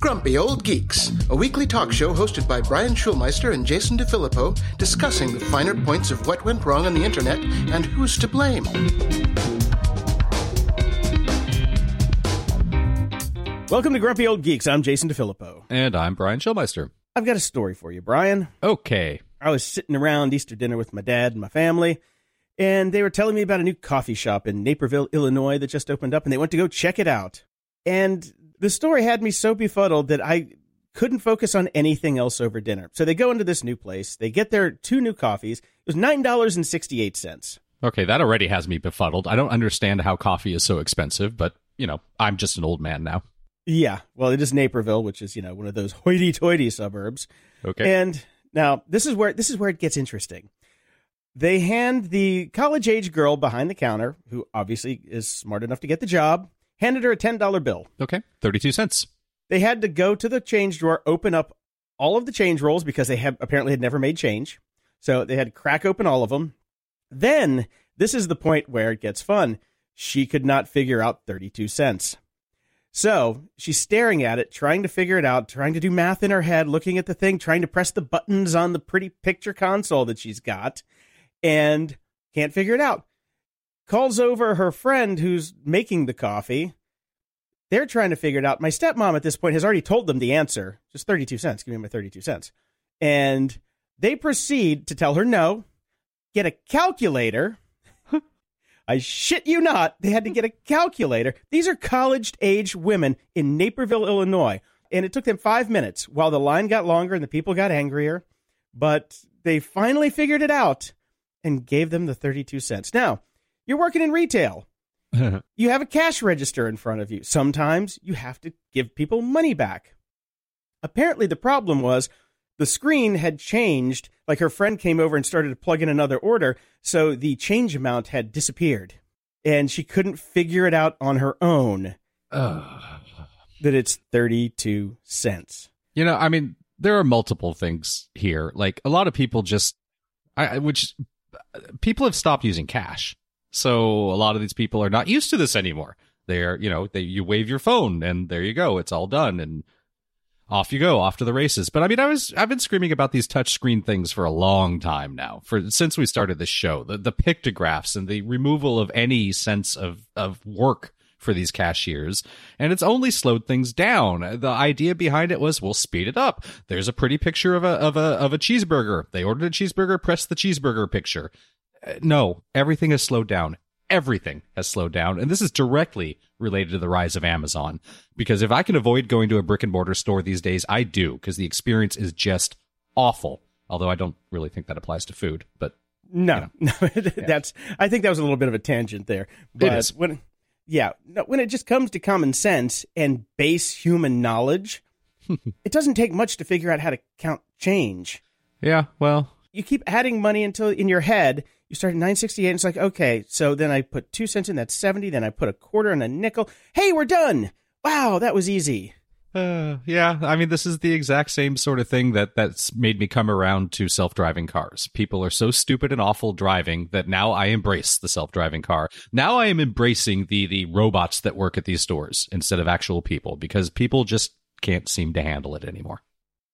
Grumpy Old Geeks, a weekly talk show hosted by Brian Schulmeister and Jason DeFilippo, discussing the finer points of what went wrong on the internet and who's to blame. Welcome to Grumpy Old Geeks. I'm Jason DeFilippo. And I'm Brian Schulmeister. I've got a story for you, Brian. Okay. I was sitting around Easter dinner with my dad and my family, and they were telling me about a new coffee shop in Naperville, Illinois that just opened up, and they went to go check it out. And the story had me so befuddled that I couldn't focus on anything else over dinner. So they go into this new place, they get their two new coffees. It was $9.68. Okay, that already has me befuddled. I don't understand how coffee is so expensive, but, you know, I'm just an old man now. Yeah, well, it is Naperville, which is, you know, one of those hoity-toity suburbs. Okay. And now this is where this is where it gets interesting. They hand the college-age girl behind the counter, who obviously is smart enough to get the job, handed her a $10 bill. okay. 32 cents. They had to go to the change drawer, open up all of the change rolls because they have apparently had never made change. So they had to crack open all of them. Then this is the point where it gets fun. She could not figure out 32 cents. So she's staring at it, trying to figure it out, trying to do math in her head, looking at the thing, trying to press the buttons on the pretty picture console that she's got, and can't figure it out. Calls over her friend who's making the coffee. They're trying to figure it out. My stepmom at this point has already told them the answer just 32 cents. Give me my 32 cents. And they proceed to tell her no, get a calculator. I shit you not. They had to get a calculator. These are college age women in Naperville, Illinois. And it took them five minutes while the line got longer and the people got angrier. But they finally figured it out and gave them the 32 cents. Now, you're working in retail. You have a cash register in front of you. Sometimes you have to give people money back. Apparently, the problem was the screen had changed. Like her friend came over and started to plug in another order, so the change amount had disappeared. And she couldn't figure it out on her own that it's 32 cents. You know, I mean, there are multiple things here. Like a lot of people just, I, I- which uh, people have stopped using cash. So a lot of these people are not used to this anymore. They're, you know, they, you wave your phone and there you go. It's all done. And off you go, off to the races. But I mean, I was, I've been screaming about these touch screen things for a long time now, for since we started this show, the, the pictographs and the removal of any sense of, of work for these cashiers. And it's only slowed things down. The idea behind it was we'll speed it up. There's a pretty picture of a, of a, of a cheeseburger. They ordered a cheeseburger, press the cheeseburger picture. No, everything has slowed down. Everything has slowed down. And this is directly related to the rise of Amazon. Because if I can avoid going to a brick and mortar store these days, I do, because the experience is just awful. Although I don't really think that applies to food, but No, no, that's. I think that was a little bit of a tangent there. But is. when, yeah, no, when it just comes to common sense and base human knowledge, it doesn't take much to figure out how to count change. yeah, well, You keep adding money until in your head you start at nine sixty eight. and It's like okay, so then I put two cents in. That's seventy. Then I put a quarter and a nickel. Hey, we're done. Wow, that was easy. Uh, yeah, I mean, this is the exact same sort of thing that that's made me come around to self-driving cars. People are so stupid and awful driving that now I embrace the self-driving car. Now I am embracing the the robots that work at these stores instead of actual people because people just can't seem to handle it anymore.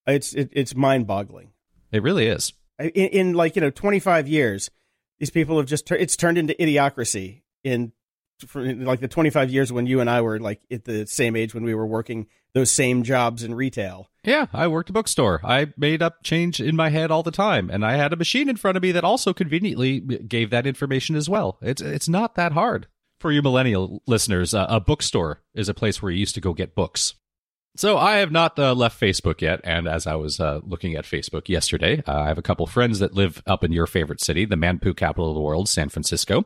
It's it, it's mind boggling. It really is. in, in like you know 25 years these people have just tur- it's turned into idiocracy in like the 25 years when you and I were like at the same age when we were working those same jobs in retail Yeah, I worked a bookstore. I made up change in my head all the time, and I had a machine in front of me that also conveniently gave that information as well. It's it's not that hard. For you millennial listeners, uh, a bookstore is a place where you used to go get books. So I have not uh, left Facebook yet, and as I was uh, looking at Facebook yesterday, uh, I have a couple friends that live up in your favorite city, the Manpu capital of the world, San Francisco,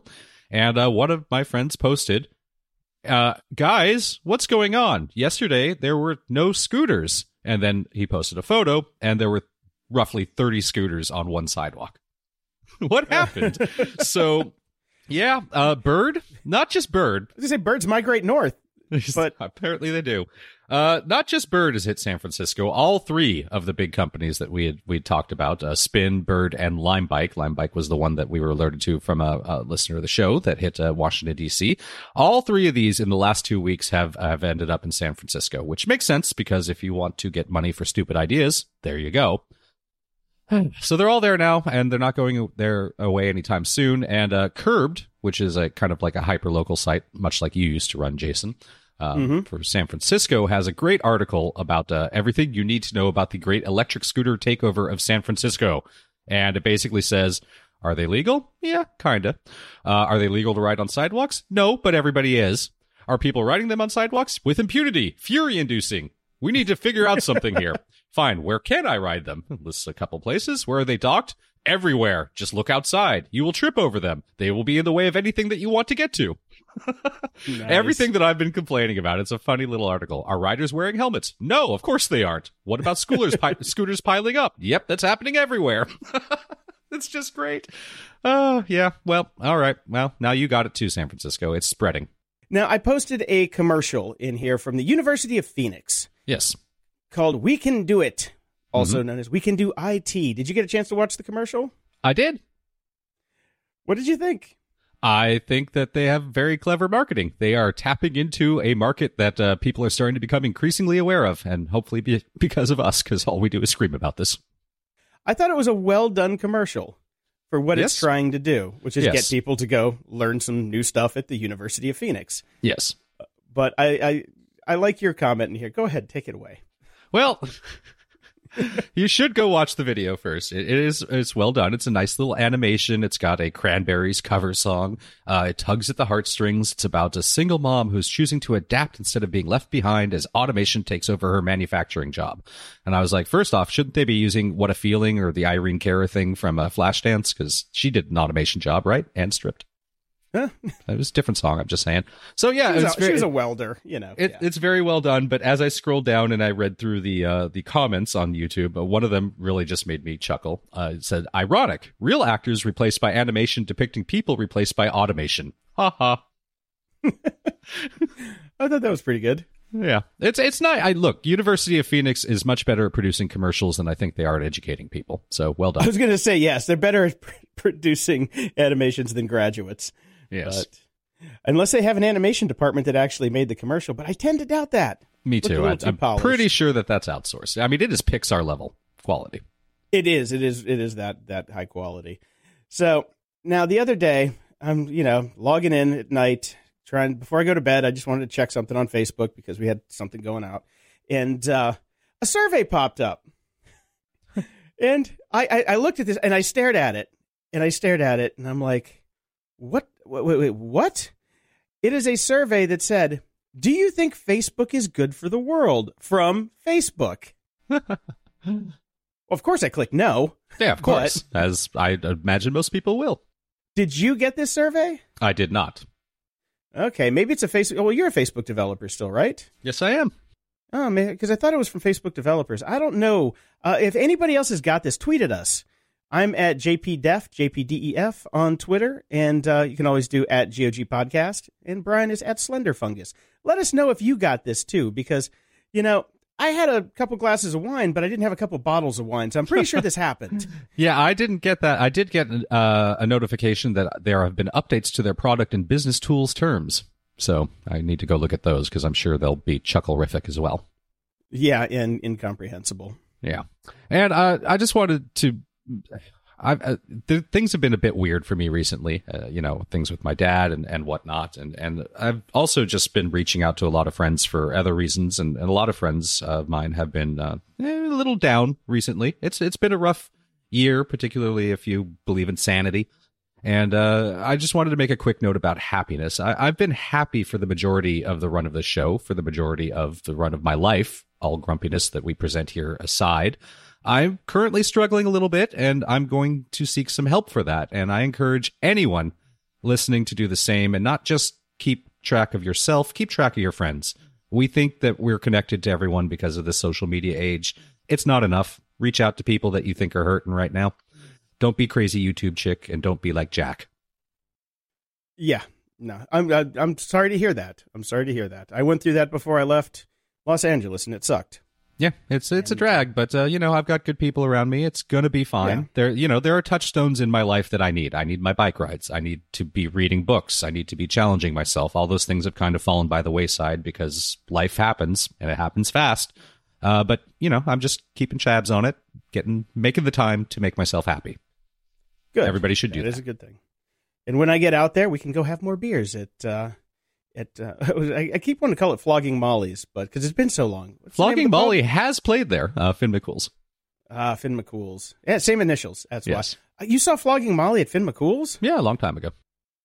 and uh, one of my friends posted uh, guys, what's going on? Yesterday there were no scooters. And then he posted a photo and there were roughly 30 scooters on one sidewalk. what happened? so, yeah, uh, Bird, not just Bird. I was gonna say birds migrate north But- apparently they do. Uh, not just Bird has hit San Francisco. All three of the big companies that we had we had talked about, uh, Spin, Bird, and Limebike. Limebike was the one that we were alerted to from a, a listener of the show that hit uh, Washington D.C. All three of these in the last two weeks have have ended up in San Francisco, which makes sense because if you want to get money for stupid ideas, there you go. So they're all there now, and they're not going there away anytime soon. And uh, Curbed, which is a kind of like a hyper local site, much like you used to run, Jason, um, for San Francisco, has a great article about uh, everything you need to know about the great electric scooter takeover of San Francisco. And it basically says, are they legal? Yeah, kinda. Uh, are they legal to ride on sidewalks? No, but everybody is. Are people riding them on sidewalks? With impunity, fury inducing. We need to figure out something here. Fine, where can I ride them? Lists a couple places. Where are they docked? Everywhere. Just look outside. You will trip over them. They will be in the way of anything that you want to get to. Everything that I've been complaining about. It's a funny little article. Are riders wearing helmets? No, of course they aren't. What about scooters, pi- scooters piling up? Yep, that's happening everywhere. it's just great. Oh, yeah. Well, all right. Well, now you got it too, San Francisco. It's spreading. Now, I posted a commercial in here from the University of Phoenix Yes. called We Can Do It, also mm-hmm. known as We Can Do IT. Did you get a chance to watch the commercial? I did. What did you think? I think that they have very clever marketing. They are tapping into a market that uh, people are starting to become increasingly aware of, and hopefully be- because of us, because all we do is scream about this. I thought it was a well done commercial for what Yes. it's trying to do, which is Yes. get people to go learn some new stuff at the University of Phoenix. Yes. But I, I, I like your comment in here. Go ahead, take it away. Well, you should go watch the video first. It, it is it's well done. It's a nice little animation. It's got a Cranberries cover song. Uh, it tugs at the heartstrings. It's about a single mom who's choosing to adapt instead of being left behind as automation takes over her manufacturing job. And I was like, first off, shouldn't they be using "What a Feeling" or the Irene Cara thing from uh, Flashdance because she did an automation job, right? And stripped. Huh? It was a different song. I'm just saying. So yeah, She was, a, very- she was a welder, you know. it, yeah. It's very well done, but as I scrolled down and I read through the uh, the comments on YouTube, uh, one of them really just made me chuckle. Uh, it said, "Ironic: real actors replaced by animation depicting people replaced by automation." Ha ha. I thought that was pretty good. Yeah, it's it's not. I look. University of Phoenix is much better at producing commercials than I think they are at educating people. So well done. I was going to say yes, they're better at pr- producing animations than graduates. Yes, But unless they have an animation department that actually made the commercial, but I tend to doubt that. me too. I, polished. pretty sure that that's outsourced. I mean, it is Pixar level quality. It is. It is. It is that that high quality. So now the other day, I'm you know logging in at night, trying before I go to bed. I just wanted to check something on Facebook because we had something going out, and uh, a survey popped up, and I, I I looked at this and I stared at it and I stared at it and I'm like, what? Wait, wait, wait what? It is a survey that said, "Do you think Facebook is good for the world?" From Facebook. Of course, I clicked no. Yeah, of course, as I imagine most people will. Did you get this survey? I did not. Okay, maybe it's a Facebook. Well, you're a Facebook developer still, right? Yes, I am. Oh man, because I thought it was from Facebook developers. I don't know uh, if anybody else has got this. Tweet at us. I'm at JPDef, JPDEF E on Twitter, and uh, you can always do at GOG Podcast. And Brian is at Slender Fungus. Let us know if you got this too, because you know I had a couple glasses of wine, but I didn't have a couple bottles of wine, so I'm pretty sure this happened. Yeah, I didn't get that. I did get uh, a notification that there have been updates to their product and business tools terms. So I need to go look at those because I'm sure they'll be chuckle-rific as well. Yeah, and incomprehensible. Yeah, and uh, I just wanted to. I've uh, the, things have been a bit weird for me recently. Uh, you know, things with my dad and and whatnot, and and I've also just been reaching out to a lot of friends for other reasons, and, and a lot of friends of mine have been uh, eh, a little down recently. It's it's been a rough year, particularly if you believe in sanity. And uh, I just wanted to make a quick note about happiness. I, I've been happy for the majority of the run of the show, for the majority of the run of my life, all grumpiness that we present here aside. I'm currently struggling a little bit, and I'm going to seek some help for that. And I encourage anyone listening to do the same and not just keep track of yourself, keep track of your friends. We think that we're connected to everyone because of the social media age. It's not enough. Reach out to people that you think are hurting right now. Don't be crazy YouTube chick and don't be like Jack. Yeah, No, I'm I'm sorry to hear that. I'm sorry to hear that. I went through that before I left Los Angeles, and it sucked. Yeah, it's it's a drag, but uh, you know I've got good people around me. It's gonna be fine. Yeah. There, you know, there are touchstones in my life that I need. I need my bike rides. I need to be reading books. I need to be challenging myself. All those things have kind of fallen by the wayside because life happens and it happens fast. Uh, but you know, I'm just keeping chabs on it, getting making the time to make myself happy. Good. Everybody should do That is a good thing. And when I get out there, we can go have more beers at uh, at. Uh, I, I keep wanting to call it Flogging Molly's, but because it's been so long. What's the name of Flogging? Molly has played there. Uh, Finn McCool's. Ah, Finn McCool's. Yeah, same initials. That's Yes. why. Uh, You saw Flogging Molly at Finn McCool's? Yeah, a long time ago.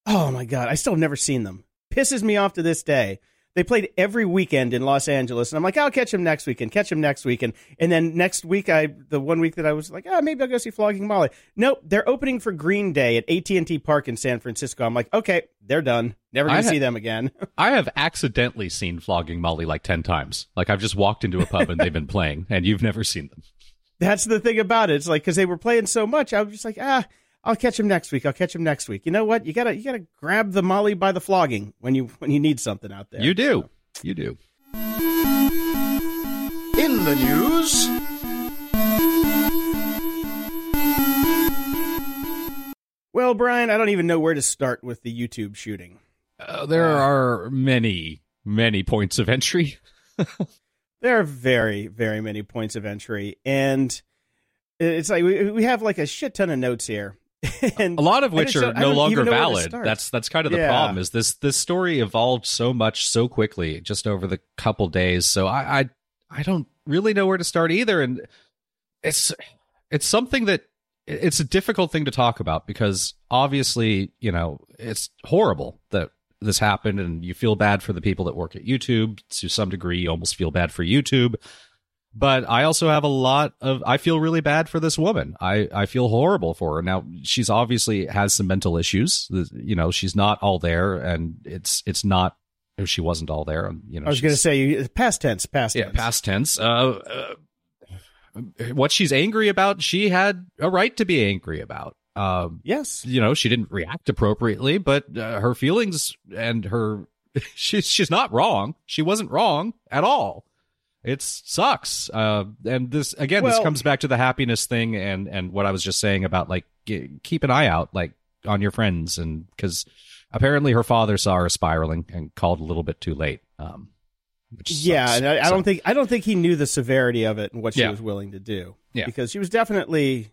Oh my god, I still have never seen them. Pisses me off to this day. They played every weekend in Los Angeles, and I'm like, I'll catch them next weekend, catch them next weekend, and then next week, I the one week that I was like, ah, maybe I'll go see Flogging Molly. Nope, they're opening for Green Day at AT and T Park in San Francisco. I'm like, okay, they're done. Never gonna ha- see them again. I have accidentally seen Flogging Molly like 10 times. Like I've just walked into a pub and they've been playing and you've never seen them. That's the thing about it. It's like because they were playing so much, I was just like, ah, I'll catch him next week. I'll catch him next week. You know what? You gotta you gotta grab the Molly by the flogging when you when you need something out there. You do. You do. In the news, Well, Brian, I don't even know where to start with the YouTube shooting. Uh, there are many, many points of entry. There are very, very many points of entry, and it's like we, we have like a shit ton of notes here, and A lot of which are no longer even know where to valid. That's that's kind of the Yeah. problem. Is this this story evolved so much so quickly just over the couple days. So I I, I don't really know where to start either, and it's it's something that it's a difficult thing to talk about because obviously you know it's horrible that this happened and you feel bad for the people that work at YouTube to some degree you almost feel bad for YouTube but I also have a lot of I feel really bad for this woman. I I feel horrible for her. Now she's obviously has some mental issues. You know, she's not all there and it's it's not if she wasn't all there, you know. I was going to say past tense, past yeah, tense. past tense. Uh, uh, what she's angry about, she had a right to be angry about. Um, Yes, you know, she didn't react appropriately, but uh, her feelings and her she's she's not wrong. She wasn't wrong at all. It sucks. Uh, and this again, this comes back to the happiness thing and and what I was just saying about like g- keep an eye out like on your friends and because apparently her father saw her spiraling and called a little bit too late. Um, yeah, sucks. and I, I don't think I don't think he knew the severity of it and what she Yeah. was willing to do. Yeah. because she was definitely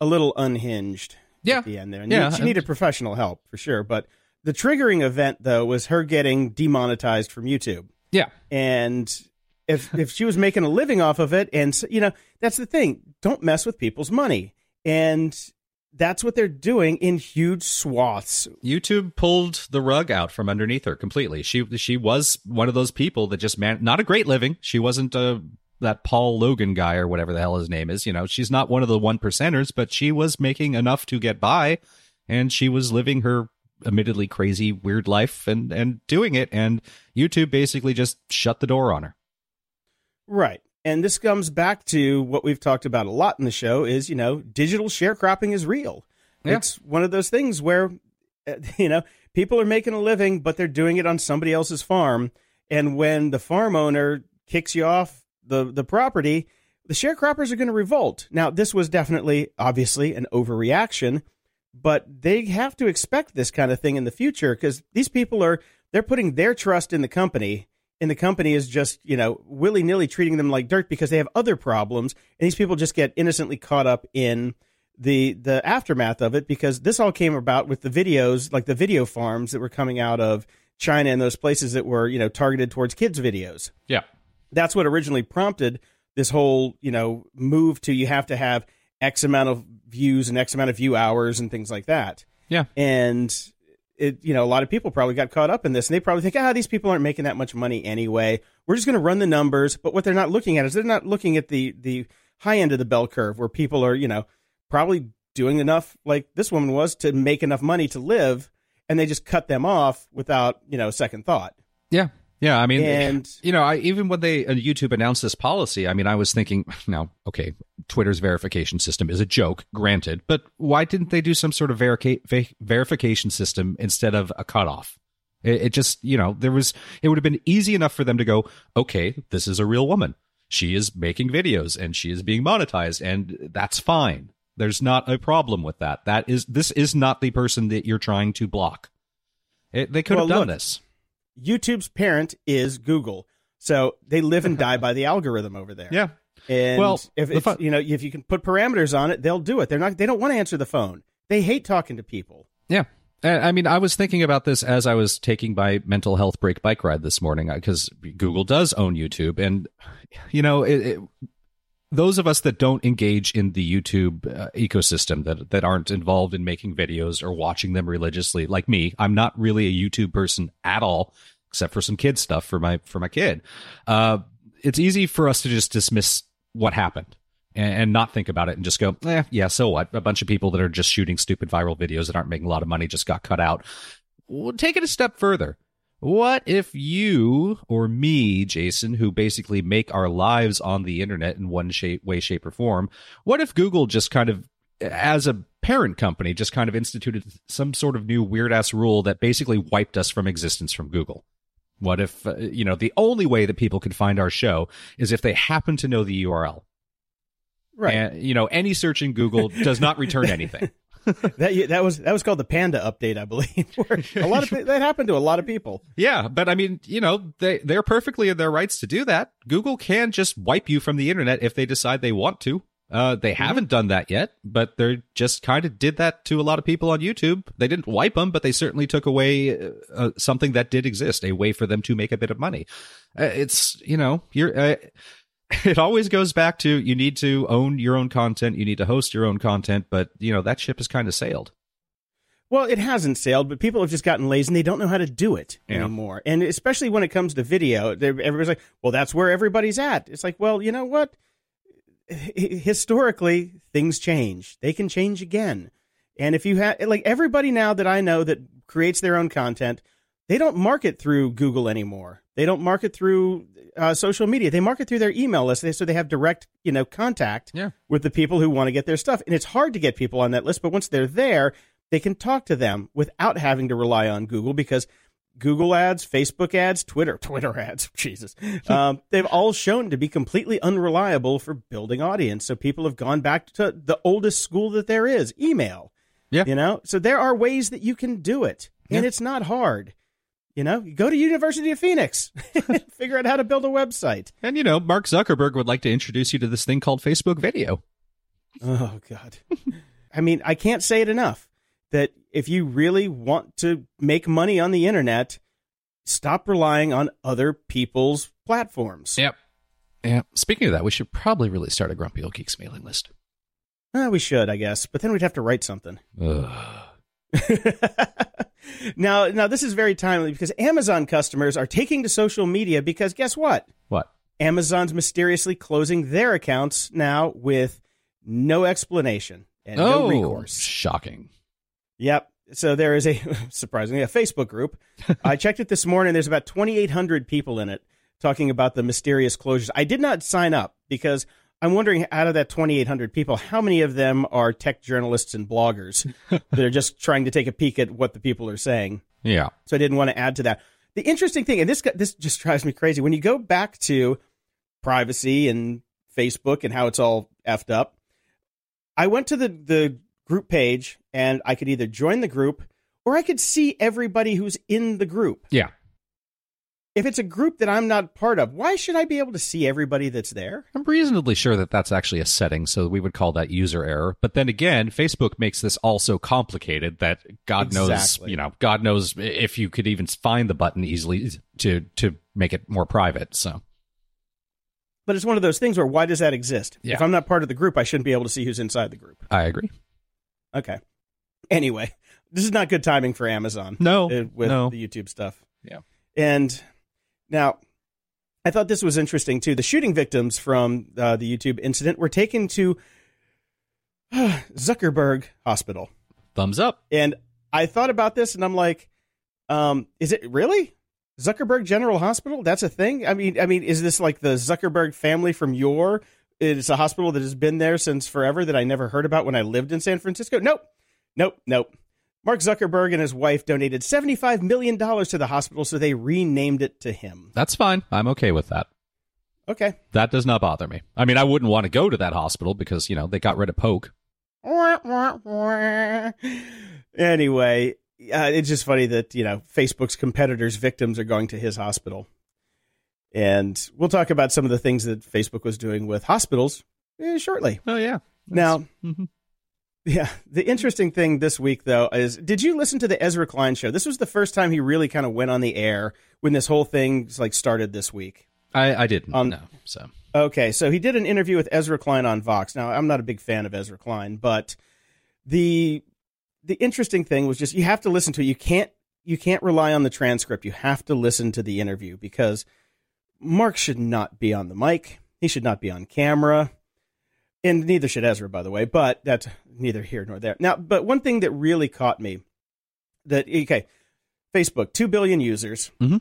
a little unhinged. Yeah. at the end there, and Yeah, she needed professional help for sure. But the triggering event though was her getting demonetized from YouTube. yeah. and if if she was making a living off of it and you know that's the thing don't mess with people's money and that's what they're doing in huge swaths YouTube pulled the rug out from underneath her completely. She she was one of those people that just man not a great living. She wasn't uh that Paul Logan guy or whatever the hell his name is. You know, she's not one of the one percenters, but she was making enough to get by, and she was living her admittedly crazy weird life and and doing it. And YouTube basically just shut the door on her. Right. And this comes back to what we've talked about a lot in the show is you know digital sharecropping is real. Yeah. it's one of those things where uh, you know people are making a living but they're doing it on somebody else's farm. And when the farm owner kicks you off the the property the sharecroppers are going to revolt. Now this was definitely obviously an overreaction but they have to expect this kind of thing in the future because these people are they're putting their trust in the company and the company is just you know willy-nilly treating them like dirt because they have other problems and these people just get innocently caught up in the the aftermath of it because this all came about with the videos like the video farms that were coming out of China and those places that were you know targeted towards kids videos Yeah. that's what originally prompted this whole you know move to you have to have x amount of views and x amount of view hours and things like that Yeah. and it you know a lot of people probably got caught up in this and they probably think ah these people aren't making that much money anyway we're just going to run the numbers but what they're not looking at is they're not looking at the the high end of the bell curve where people are you know probably doing enough like this woman was to make enough money to live and they just cut them off without you know second thought Yeah. Yeah, I mean, And- you know, I even when they uh, YouTube announced this policy, I mean, I was thinking, now, okay, Twitter's verification system is a joke, granted, but why didn't they do some sort of verica- ve- verification system instead of a cutoff? It, it just, you know, there was, it would have been easy enough for them to go, okay, this is a real woman. She is making videos and she is being monetized, and that's fine. There's not a problem with that. That is, this is not the person that you're trying to block. It, they could Well, have done look, this. YouTube's parent is Google, so they live and die by the algorithm over there. Yeah. And Well, if it's, fun- you know if you can put parameters on it, they'll do it. They're not. They don't want to answer the phone. They hate talking to people. Yeah. Uh, I mean, I was thinking about this as I was taking my mental health break bike ride this morning because Google does own YouTube. And, you know, it, it, those of us that don't engage in the YouTube uh, ecosystem, that, that aren't involved in making videos or watching them religiously, like me, I'm not really a YouTube person at all, except for some kid stuff for my, for my kid. Uh, it's easy for us to just dismiss what happened and, and not think about it and just go, eh, yeah, so what? A bunch of people that are just shooting stupid viral videos that aren't making a lot of money just got cut out. Well, take it a step further. What if you or me, Jason, who basically make our lives on the internet in one shape, way, shape, or form, what if Google just kind of, as a parent company, just kind of instituted some sort of new weird ass rule that basically wiped us from existence from Google? What if, uh, you know, the only way that people could find our show is if they happen to know the URL? Right. And, you know, any search in Google does not return anything. that that was that was called the Panda update, I believe. A lot of that happened to a lot of people. Yeah, but I mean, you know, they they're perfectly in their rights to do that. Google can just wipe you from the internet if they decide they want to. Uh, they haven't done that yet, but they just kind of did that to a lot of people on YouTube. They didn't wipe them, but they certainly took away uh, uh, something that did exist, a way for them to make a bit of money. Uh, it's you know, you're. It always goes back to you need to own your own content, you need to host your own content, but you know that ship has kind of sailed. Well, it hasn't sailed, but people have just gotten lazy and they don't know how to do it Yeah. anymore. And especially when it comes to video, everybody's like, "Well, that's where everybody's at." It's like, well, you know what? Historically, things change. They can change again. And if you have like everybody now that I know that creates their own content, they don't market through Google anymore. They don't market through uh, social media. They market through their email list, so they have direct, you know, contact Yeah. with the people who want to get their stuff. And it's hard to get people on that list, but once they're there, they can talk to them without having to rely on Google because Google ads, Facebook ads, Twitter, Twitter ads, Jesus, um, they've all shown to be completely unreliable for building audience. So people have gone back to the oldest school that there is, email. Yeah. You know, so there are ways that you can do it, and Yeah. it's not hard. You know, go to University of Phoenix, figure out how to build a website. And you know, Mark Zuckerberg would like to introduce you to this thing called Facebook Video. Oh God. I mean, I can't say it enough that if you really want to make money on the internet, stop relying on other people's platforms. Yep. Yeah. Speaking of that, we should probably really start a Grumpy Old Geeks mailing list. Uh, we should, I guess, but then we'd have to write something. Now, now this is very timely because Amazon customers are taking to social media because guess what? What? Amazon's mysteriously closing their accounts now with no explanation and oh, no recourse. shocking. Yep. So there is a surprisingly a Facebook group. I checked it this morning. There's about 2,800 people in it talking about the mysterious closures. I did not sign up because I'm wondering out of that 2,800 people, how many of them are tech journalists and bloggers that are just trying to take a peek at what the people are saying. Yeah. So I didn't want to add to that. The interesting thing, and this this just drives me crazy, when you go back to privacy and Facebook and how it's all effed up. I went to the the group page and I could either join the group or I could see everybody who's in the group. Yeah. If it's a group that I'm not part of, why should I be able to see everybody that's there? I'm reasonably sure that that's actually a setting, so we would call that user error. But then again, Facebook makes this all so complicated that God knows, you know, God knows if you could even find the button easily to to make it more private. So But it's one of those things where why does that exist? Yeah. If I'm not part of the group, I shouldn't be able to see who's inside the group. I agree. Okay. Anyway, this is not good timing for Amazon. No, uh, with no. the YouTube stuff. Yeah. And now, I thought this was interesting too. The shooting victims from uh, the YouTube incident were taken to Zuckerberg Hospital, Thumbs up. and I thought about this, and I'm like, um, is it really Zuckerberg General Hospital? That's a thing. I mean, I mean, is this like the Zuckerberg family from your? It's a hospital that has been there since forever that I never heard about when I lived in San Francisco. Nope, nope, nope. Mark Zuckerberg and his wife donated $75 million to the hospital, so they renamed it to him. That's fine. I'm okay with that. Okay. That does not bother me. I mean, I wouldn't want to go to that hospital because, you know, they got rid of Poke. anyway, uh, it's just funny that, you know, Facebook's competitors' victims are going to his hospital. And we'll talk about some of the things that Facebook was doing with hospitals eh, shortly. Oh, yeah. Now, mm-hmm. Yeah, the interesting thing this week, though, is did you listen to the Ezra Klein show? This was the first time he really kind of went on the air when this whole thing like started this week. I, I didn't Um, know. So Okay, so he did an interview with Ezra Klein on Vox. Now, I'm not a big fan of Ezra Klein, but the the interesting thing was just you have to listen to it. You can't you can't rely on the transcript. You have to listen to the interview because Mark should not be on the mic. He should not be on camera. And neither should Ezra, by the way, but that's neither here nor there. Now, but one thing that really caught me that okay, Facebook, 2 billion users. Mhm.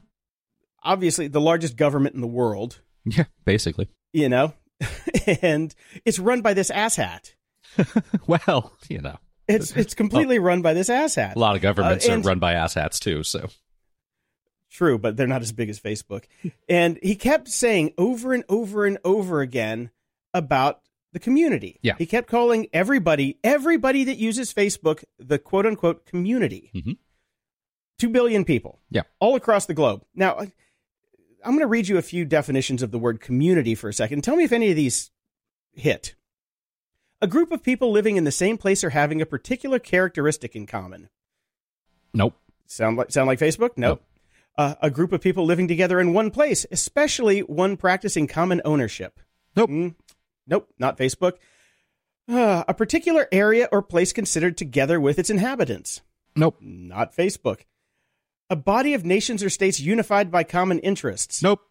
Obviously the largest government in the world yeah, basically. you know, and it's run by this asshat. Well, you know, It's it's completely run by this asshat. a lot of governments Uh, are run by asshats too. So True, but they're not as big as Facebook. And he kept saying over and over and over again about the community. Yeah. He kept calling everybody, everybody that uses Facebook, the quote unquote community. Mhm. Two billion people. Yeah. All across the globe. Now, I'm going to read you a few definitions of the word community for a second. Tell me if any of these hit. A group of people living in the same place or having a particular characteristic in common. nope. Sound like sound like Facebook? Nope. Nope. Uh, a group of people living together in one place, especially one practicing common ownership. Nope. Mm, nope, not Facebook. Uh, a particular area or place considered together with its inhabitants. Nope. Not Facebook. A body of nations or states unified by common interests. Nope.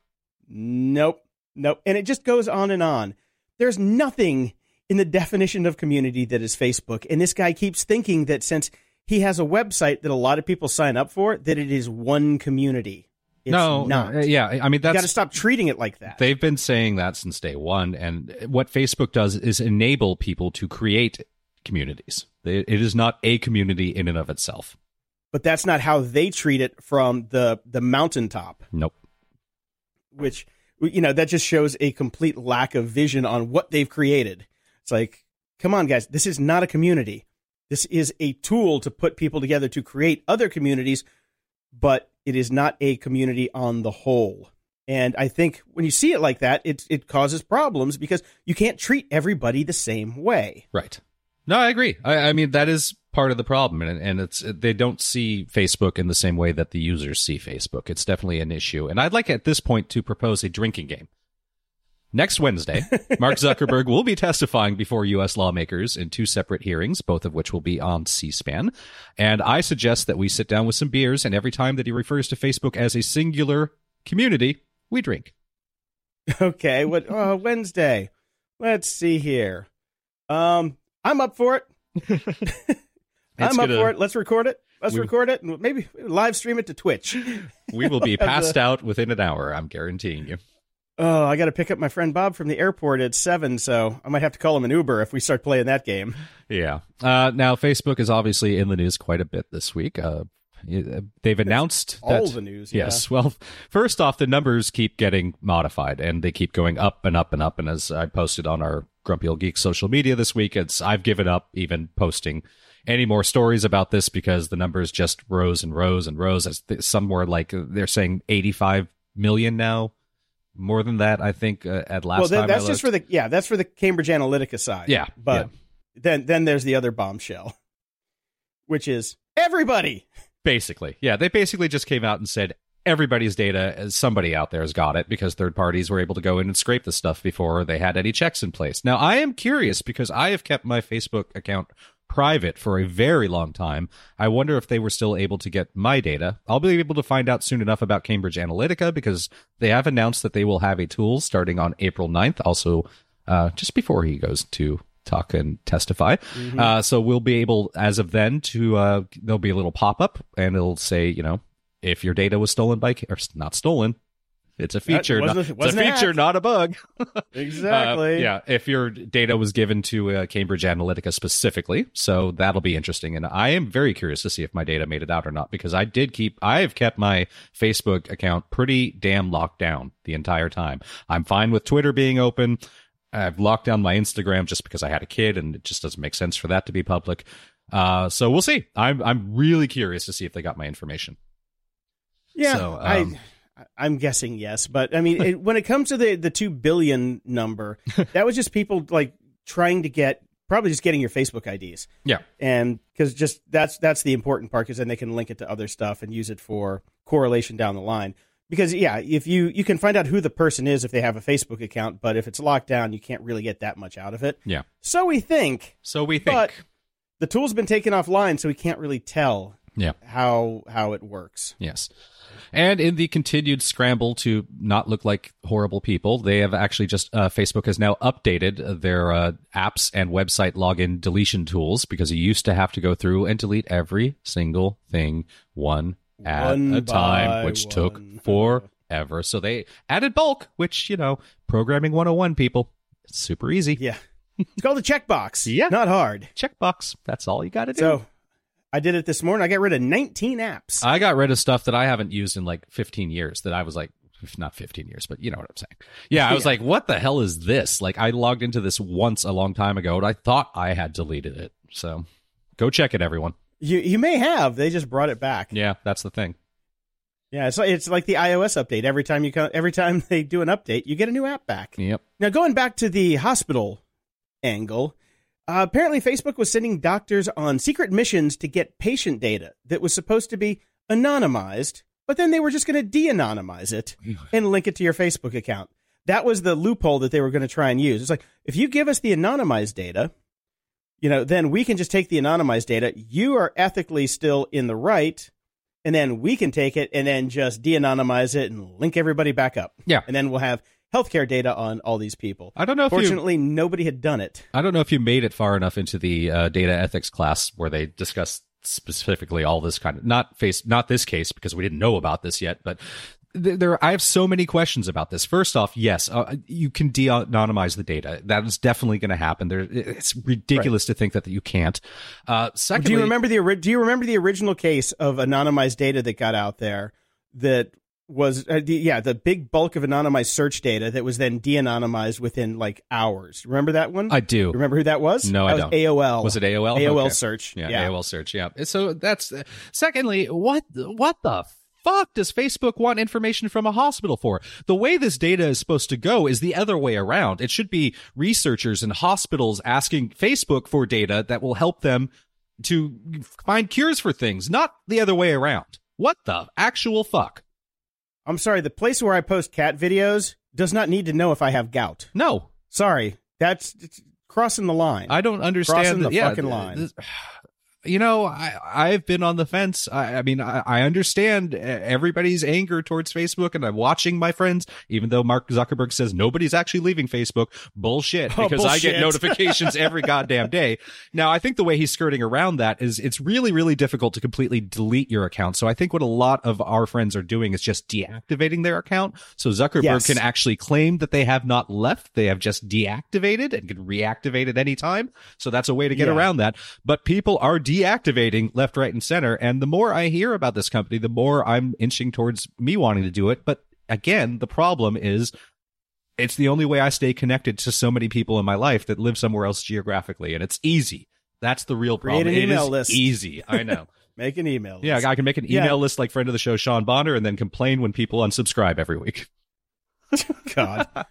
Nope. Nope. And it just goes on and on. There's nothing in the definition of community that is Facebook. And this guy keeps thinking that since he has a website that a lot of people sign up for, that it is one community. It's no, not. uh, yeah, I mean you got to stop treating it like that. they've been saying that since day one, and what Facebook does is enable people to create communities. It is not a community in and of itself. but that's not how they treat it from the the mountaintop. Nope. which you know that just shows a complete lack of vision on what they've created. It's like, come on, guys, this is not a community. This is a tool to put people together to create other communities, but it is not a community on the whole. And I think when you see it like that, it it causes problems because you can't treat everybody the same way. Right. No, I agree. I, I mean, that is part of the problem, and, and it's they don't see Facebook in the same way that the users see Facebook. It's definitely an issue, and I'd like at this point to propose a drinking game. Next Wednesday, Mark Zuckerberg will be testifying before U.S. lawmakers in two separate hearings, both of which will be on C-SPAN. And I suggest that we sit down with some beers, and every time that he refers to Facebook as a singular community, we drink. Okay, what uh, Wednesday? Let's see here. Um, I'm up for it. I'm up gonna- for it. Let's record it. Let's We- record it and maybe live stream it to Twitch. We will be passed out within an hour. I'm guaranteeing you. Oh, I got to pick up my friend Bob from the airport at seven, so I might have to call him an Uber if we start playing that game. Yeah. Uh, now, Facebook is obviously in the news quite a bit this week. Uh, they've announced All that. the news, yeah. Yes. Well, first off, the numbers keep getting modified and they keep going up and up and up. And as I posted on our Grumpy Old Geek social media this week, it's I've given up even posting any more stories about this because the numbers just rose and rose and rose. As th- somewhere like uh, they're saying 85 million now. More than that, I think. Uh, at last well, then, that's just for the yeah, that's for the Cambridge Analytica side. Yeah, but then then there's the other bombshell, which is everybody. Basically, yeah, they basically just came out and said everybody's data, uh, somebody out there has got it because third parties were able to go in and scrape the stuff before they had any checks in place. Now, I am curious because I have kept my Facebook account private for a very long time. I wonder if they were still able to get my data. I'll be able to find out soon enough about Cambridge Analytica because they have announced that they will have a tool starting on April 9th, also uh, just before he goes to talk and testify. Uh, so we'll be able, as of then, to uh, there'll be a little pop up and it'll say, you know, if your data was stolen by, or not stolen, It's a feature, not, it's a feature, not a bug. Exactly. Uh, yeah, if your data was given to uh, Cambridge Analytica specifically, so that'll be interesting. And I am very curious to see if my data made it out or not because I did keep, I have kept my Facebook account pretty damn locked down the entire time. I'm fine with Twitter being open. I've locked down my Instagram just because I had a kid and it just doesn't make sense for that to be public. Uh, so we'll see. I'm I'm really curious to see if they got my information. Yeah, So, um, I, I'm guessing yes, but I mean, it, when it comes to the the two billion number, that was just people like trying to get probably just getting your Facebook IDs, Yeah. and because just that's that's the important part, because then they can link it to other stuff and use it for correlation down the line. Because yeah, if you you can find out who the person is if they have a Facebook account, but if it's locked down, you can't really get that much out of it. Yeah. So we think, So we think. but the tool's been taken offline, so we can't really tell yeah. how how it works. Yes. And in the continued scramble to not look like horrible people, they have actually just, uh, Facebook has now updated their uh, apps and website login deletion tools because you used to have to go through and delete every single thing one at One a time, which took forever. So they added bulk, which, you know, programming 101 people, it's super easy. Yeah. It's called a checkbox. Yeah. Not hard. Checkbox. That's all you got to do. So I did it this morning. I got rid of 19 apps. I got rid of stuff that I haven't used in like 15 years that I was like, not 15 years, but you know what I'm saying. Yeah, I was Yeah. like, what the hell is this? Like, I logged into this once a long time ago and I thought I had deleted it. So go check it, everyone. you you may have. They just brought it back. Yeah, that's the thing. Yeah, it's like, it's like the iOS update. Every time you come, every time they do an update, you get a new app back. Yep. Now going back to the hospital angle, uh, apparently Facebook was sending doctors on secret missions to get patient data that was supposed to be anonymized, but then they were just going to de-anonymize it and link it to your Facebook account. That was the loophole that they were going to try and use. It's like if you give us the anonymized data, you know, then we can just take the anonymized data. You are ethically still in the right, and then we can take it and then just de-anonymize it and link everybody back up. Yeah. and then we'll have healthcare data on all these people. I don't know if you, Fortunately, nobody had done it. I don't know if you made it far enough into the uh, data ethics class where they discuss specifically all this kind of not face not this case because we didn't know about this yet, but there I have so many questions about this. First off, yes, uh, you can de-anonymize the data. That is definitely going to happen. There, it's ridiculous to think that, that you can't. Uh, secondly, do you remember the Do you remember the original case of anonymized data that got out there that was uh, the, yeah the big bulk of anonymized search data that was then de-anonymized within like hours? Remember that one? I do. remember who that was? No, that I was don't. AOL. Was it AOL? AOL Okay. search. Yeah, AOL search. Yeah. So that's secondly, what what the fuck does Facebook want information from a hospital for? The way this data is supposed to go is the other way around. It should be researchers and hospitals asking Facebook for data that will help them to find cures for things, not the other way around. What the actual fuck? I'm sorry. The place where I post cat videos does not need to know if I have gout. No, Sorry, that's it's crossing the line. I don't understand Crossing the yeah, fucking line. this- you know, I I've been on the fence. I, I mean, I, I understand everybody's anger towards Facebook, and I'm watching my friends. Even though Mark Zuckerberg says nobody's actually leaving Facebook, bullshit. Oh, Because I get notifications every goddamn day. Now, I think the way he's skirting around that is it's really really difficult to completely delete your account. So I think what a lot of our friends are doing is just deactivating their account. So Zuckerberg Yes. can actually claim that they have not left; they have just deactivated and can reactivate at any time. So that's a way to get Yeah. around that. But people are deactivating left, right, and center. And the more I hear about this company, the more I'm inching towards me wanting to do it. But again, the problem is it's the only way I stay connected to so many people in my life that live somewhere else geographically. And it's easy. That's the real problem. Create an It email is list. easy. I know. Make an email. List. Yeah. I can make an Yeah. email list like friend of the show, Sean Bonner, and then complain when people unsubscribe every week. God.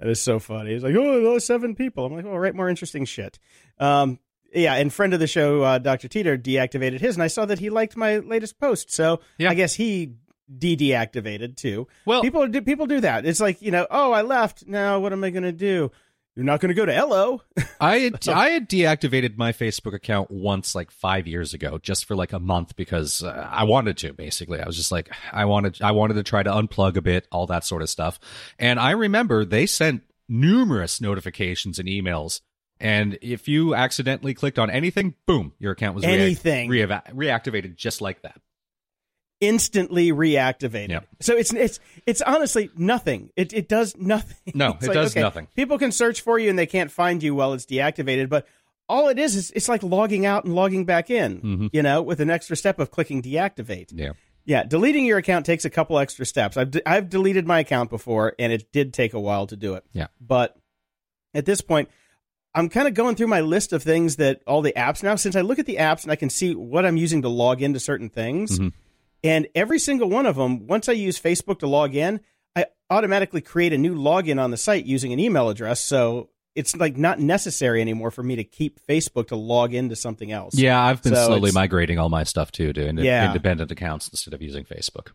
That is so funny. He's like, oh, those seven people. I'm like, well, write more interesting shit. Um, yeah, and friend of the show, uh, Dr. Teeter, deactivated his, and I saw that he liked my latest post. So Yeah. I guess he de deactivated too. Well, people do people do that. It's like you know, oh, I left. Now what am I going to do? You're not going to go to Hello. I had, I had deactivated my Facebook account once, like five years ago, just for like a month because uh, I wanted to. Basically, I was just like, I wanted, I wanted to try to unplug a bit, all that sort of stuff. And I remember they sent numerous notifications and emails. And if you accidentally clicked on anything, boom, your account was Anything. reactivated just like that. instantly reactivated. Yep. So it's it's it's honestly nothing. It it does nothing. No, it like, does okay, nothing. People can search for you and they can't find you while it's deactivated, but all it is is it's like logging out and logging back in. Mm-hmm. You know, with an extra step of clicking deactivate. Yeah. Yeah, deleting your account takes a couple extra steps. I've de- I've deleted my account before, and it did take a while to do it. Yeah. but at this point, I'm kind of going through my list of things that all the apps now. Since I look at the apps and I can see what I'm using to log into certain things, Mhm. and every single one of them, once I use Facebook to log in, I automatically create a new login on the site using an email address. So it's like not necessary anymore for me to keep Facebook to log into something else. Yeah, I've been So slowly migrating all my stuff too to ind- Yeah. independent accounts instead of using Facebook.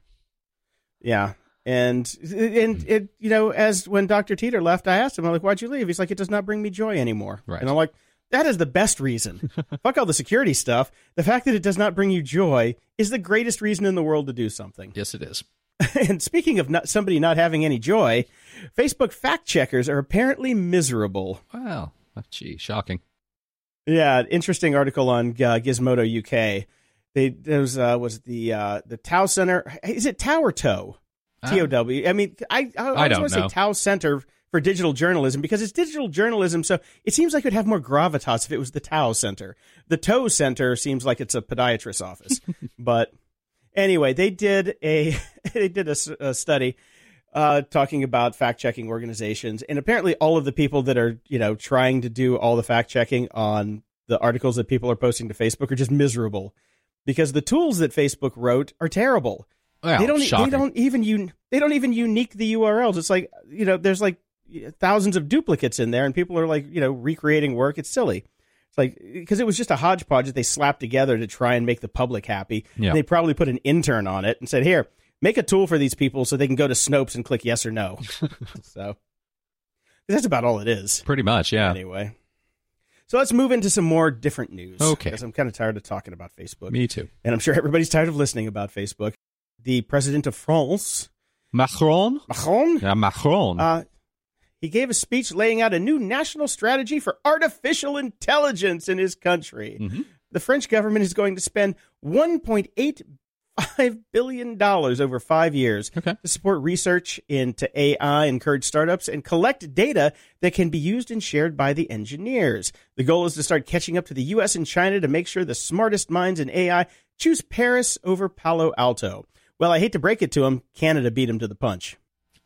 Yeah. And and it you know as when Dr. Teeter left, I asked him I'm like, "Why'd you leave?" He's like, "It does not bring me joy anymore." Right. And I'm like, "That is the best reason. Fuck all the security stuff. The fact that it does not bring you joy is the greatest reason in the world to do something." Yes, it is. and speaking of not, somebody not having any joy, Facebook fact checkers are apparently miserable. Wow. Gee, shocking. Yeah, interesting article on uh, Gizmodo UK. They there was uh, was the uh, the Tow Center. Is it Tower Toe? T O W. I mean, I I, always don't want to say. Tow Center for Digital Journalism because it's digital journalism, so it seems like it would have more gravitas if it was the Tau Center. The Toe Center seems like it's a podiatrist's office, but anyway, they did a they did a study uh, talking about fact checking organizations, and apparently all of the people that are you know trying to do all the fact checking on the articles that people are posting to Facebook are just miserable because the tools that Facebook wrote are terrible Well, they don't. shocking. They don't even un, They don't even unique the URLs. It's like you know, there's like thousands of duplicates in there, and people are like you know recreating work. It's silly. It's like because it was just a hodgepodge that they slapped together to try and make the public happy. Yeah. They probably put an intern on it and said, "Here, make a tool for these people so they can go to Snopes and click yes or no." so that's about all it is. Pretty much, yeah. Anyway. So let's move into some more different news. Okay. Because I'm kind of tired of talking about Facebook. Me too. And I'm sure everybody's tired of listening about Facebook. The president of France, Macron? Macron, Yeah, Macron. uh, he gave a speech laying out a new national strategy for artificial intelligence in his country. Mhm. The French government is going to spend $1.85 billion over five years Okay. to support research into AI, encourage startups, and collect data that can be used and shared by the engineers. The goal is to start catching up to the US and China to make sure the smartest minds in AI choose Paris over Palo Alto. Well, I hate to break it to them, Canada beat them to the punch.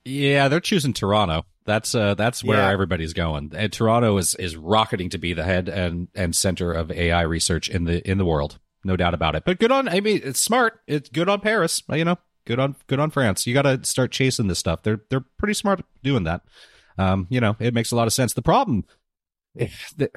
Yeah, they're choosing Toronto. That's uh, that's where Yeah. everybody's going. And Toronto is is rocketing to be the head and and center of AI research in the in the world, no doubt about it. But good on. I mean, it's smart. It's good on Paris. You know, good on good on France. You got to start chasing this stuff. They're they're pretty smart doing that. Um, you know, it makes a lot of sense. The problem, the,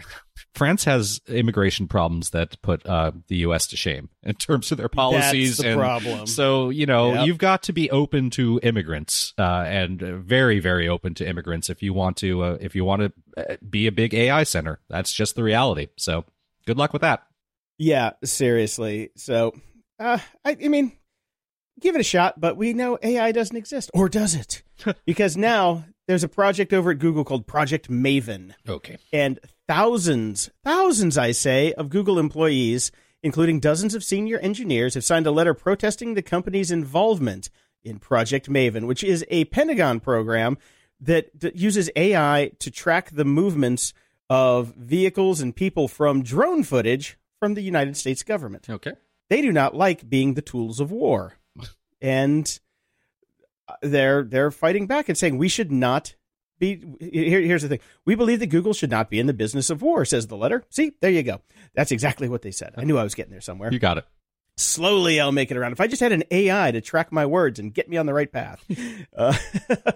France has immigration problems that put uh, the U.S. to shame in terms of their policies. That's the and problem. So you know, Yep. you've got to be open to immigrants, uh, and very, very open to immigrants if you want to. Uh, if you want to uh, be a big AI center, that's just the reality. So good luck with that. Yeah, seriously. So, uh, I, I mean, give it a shot, but we know AI doesn't exist, or does it? because now there's a project over at Google called Project Maven, Okay. and thousands, thousands, I say, of Google employees, including dozens of senior engineers, have signed a letter protesting the company's involvement in Project Maven, which is a Pentagon program that, that uses AI to track the movements of vehicles and people from drone footage from the United States government. Okay. They do not like being the tools of war. And they're they're fighting back and saying we should not be here, here's the thing. We believe that Google should not be in the business of war, says the letter. See, there you go. That's exactly what they said. I knew I was getting there somewhere. You got it. Slowly, I'll make it around. If I just had an AI to track my words and get me on the right path. uh,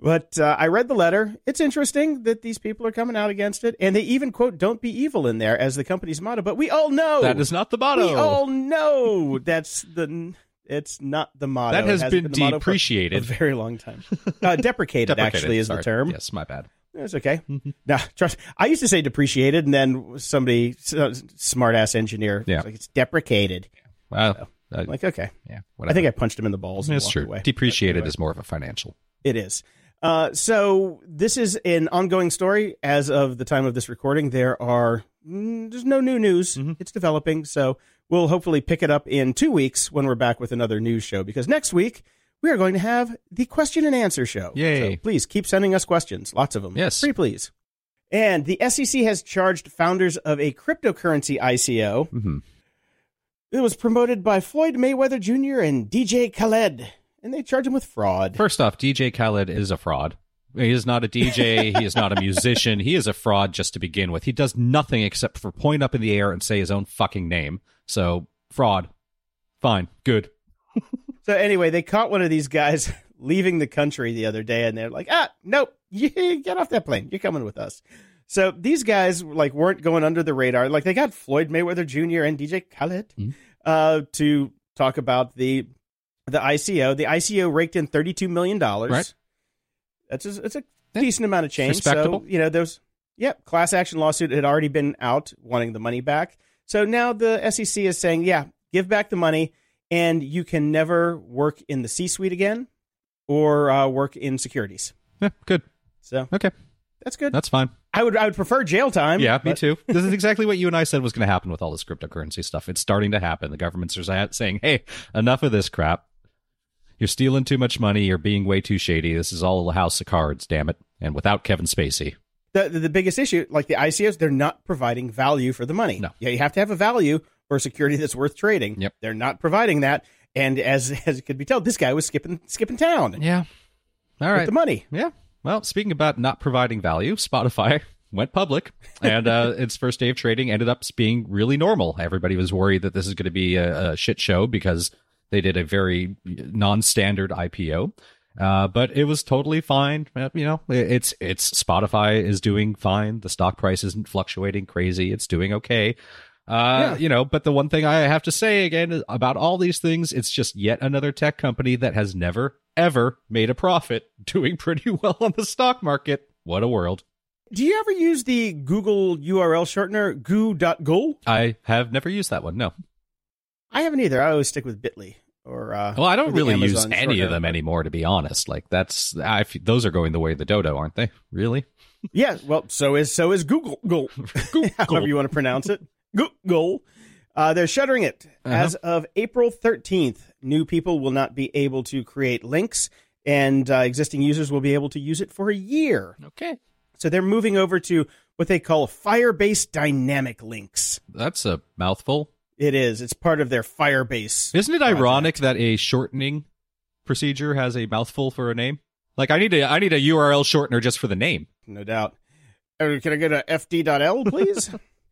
but uh, I read the letter. It's interesting that these people are coming out against it. And they even quote, don't be evil in there as the company's motto. But we all know That is not the motto. we all know that's the. It's not the motto. That has been the motto for depreciated. A very long time. Uh, deprecated, Deprecated, actually, is sorry. the term. Yes, my bad. It's okay. Now, trust. I used to say depreciated, and then somebody, smart ass engineer, Yeah. was like it's deprecated. Well, uh, like, okay. yeah, I think I punched him in the balls. Walked true. Away. Depreciated anyway, is more of a financial. It is. Uh, so this is an ongoing story. As of the time of this recording, there are there's no new news. Mhm. It's developing, so we'll hopefully pick it up in two weeks when we're back with another news show. Because next week we are going to have the question and answer show. Yay. So please keep sending us questions, lots of them. Yes. pretty please. And the SEC has charged founders of a cryptocurrency ICO. hmm It was promoted by Floyd Mayweather Jr. and DJ Khaled, and they charge him with fraud. First off, DJ Khaled is a fraud. He is not a DJ. he is not a musician. He is a fraud just to begin with. He does nothing except for point up in the air and say his own fucking name. So, fraud. Fine. Good. So anyway, they caught one of these guys leaving the country the other day, and they're like, "Ah, nope, you get off that plane. You're coming with us." So these guys like weren't going under the radar. Like they got Floyd Mayweather Jr. and DJ Khaled Mhm. uh, to talk about the the ICO. The ICO raked in thirty two million dollars. Right. That's a, it's a Yeah. decent amount of change. So you know those. Yep, class action lawsuit had already been out wanting the money back. So now the SEC is saying, yeah, give back the money, and you can never work in the C-suite again or uh, work in securities. Yeah, good. So Okay. that's good. That's fine. I would I would prefer jail time. Yeah, me but- too. This is exactly what you and I said was going to happen with all this cryptocurrency stuff. It's starting to happen. The governments are saying, hey, enough of this crap. You're stealing too much money. You're being way too shady. This is all a house of cards, damn it. And without Kevin Spacey. The, the the biggest issue, like the ICOs, they're not providing value for the money. No. Yeah, you have to have a value for a security that's worth trading. Yep. They're not providing that. And as as it could be told, this guy was skipping skipping town Yeah. All right. with the money. Yeah. Well, speaking about not providing value, Spotify went public, and uh, its first day of trading ended up being really normal. Everybody was worried that this is going to be a, a shit show because they did a very non-standard IPO. Uh, but it was totally fine. Uh, You know, it's it's Spotify is doing fine. The stock price isn't fluctuating crazy. It's doing okay. Uh, Yeah. you know, but the one thing I have to say again about all these things, it's just yet another tech company that has never, ever made a profit doing pretty well on the stock market. What a world. Do you ever use the Google URL shortener goo.gl? I have never used that one. No. I haven't either. I always stick with Bitly or uh, Well, I don't really use any of them anymore, to be honest. Like that's, I, f- those are going the way of the dodo, aren't they? Really? Yeah, well, so is so is Google. Google, however you want to pronounce it. Google. Uh, they're shuttering it Uh-huh. as of April 13th. New people will not be able to create links, and uh, existing users will be able to use it for a year. Okay. So they're moving over to what they call Firebase Dynamic Links. That's a mouthful. It is. It's part of their Firebase. Isn't it project. ironic that a shortening procedure has a mouthful for a name? Like I need a, I need a URL shortener just for the name. No doubt. Uh, Can I get a FD.L, please?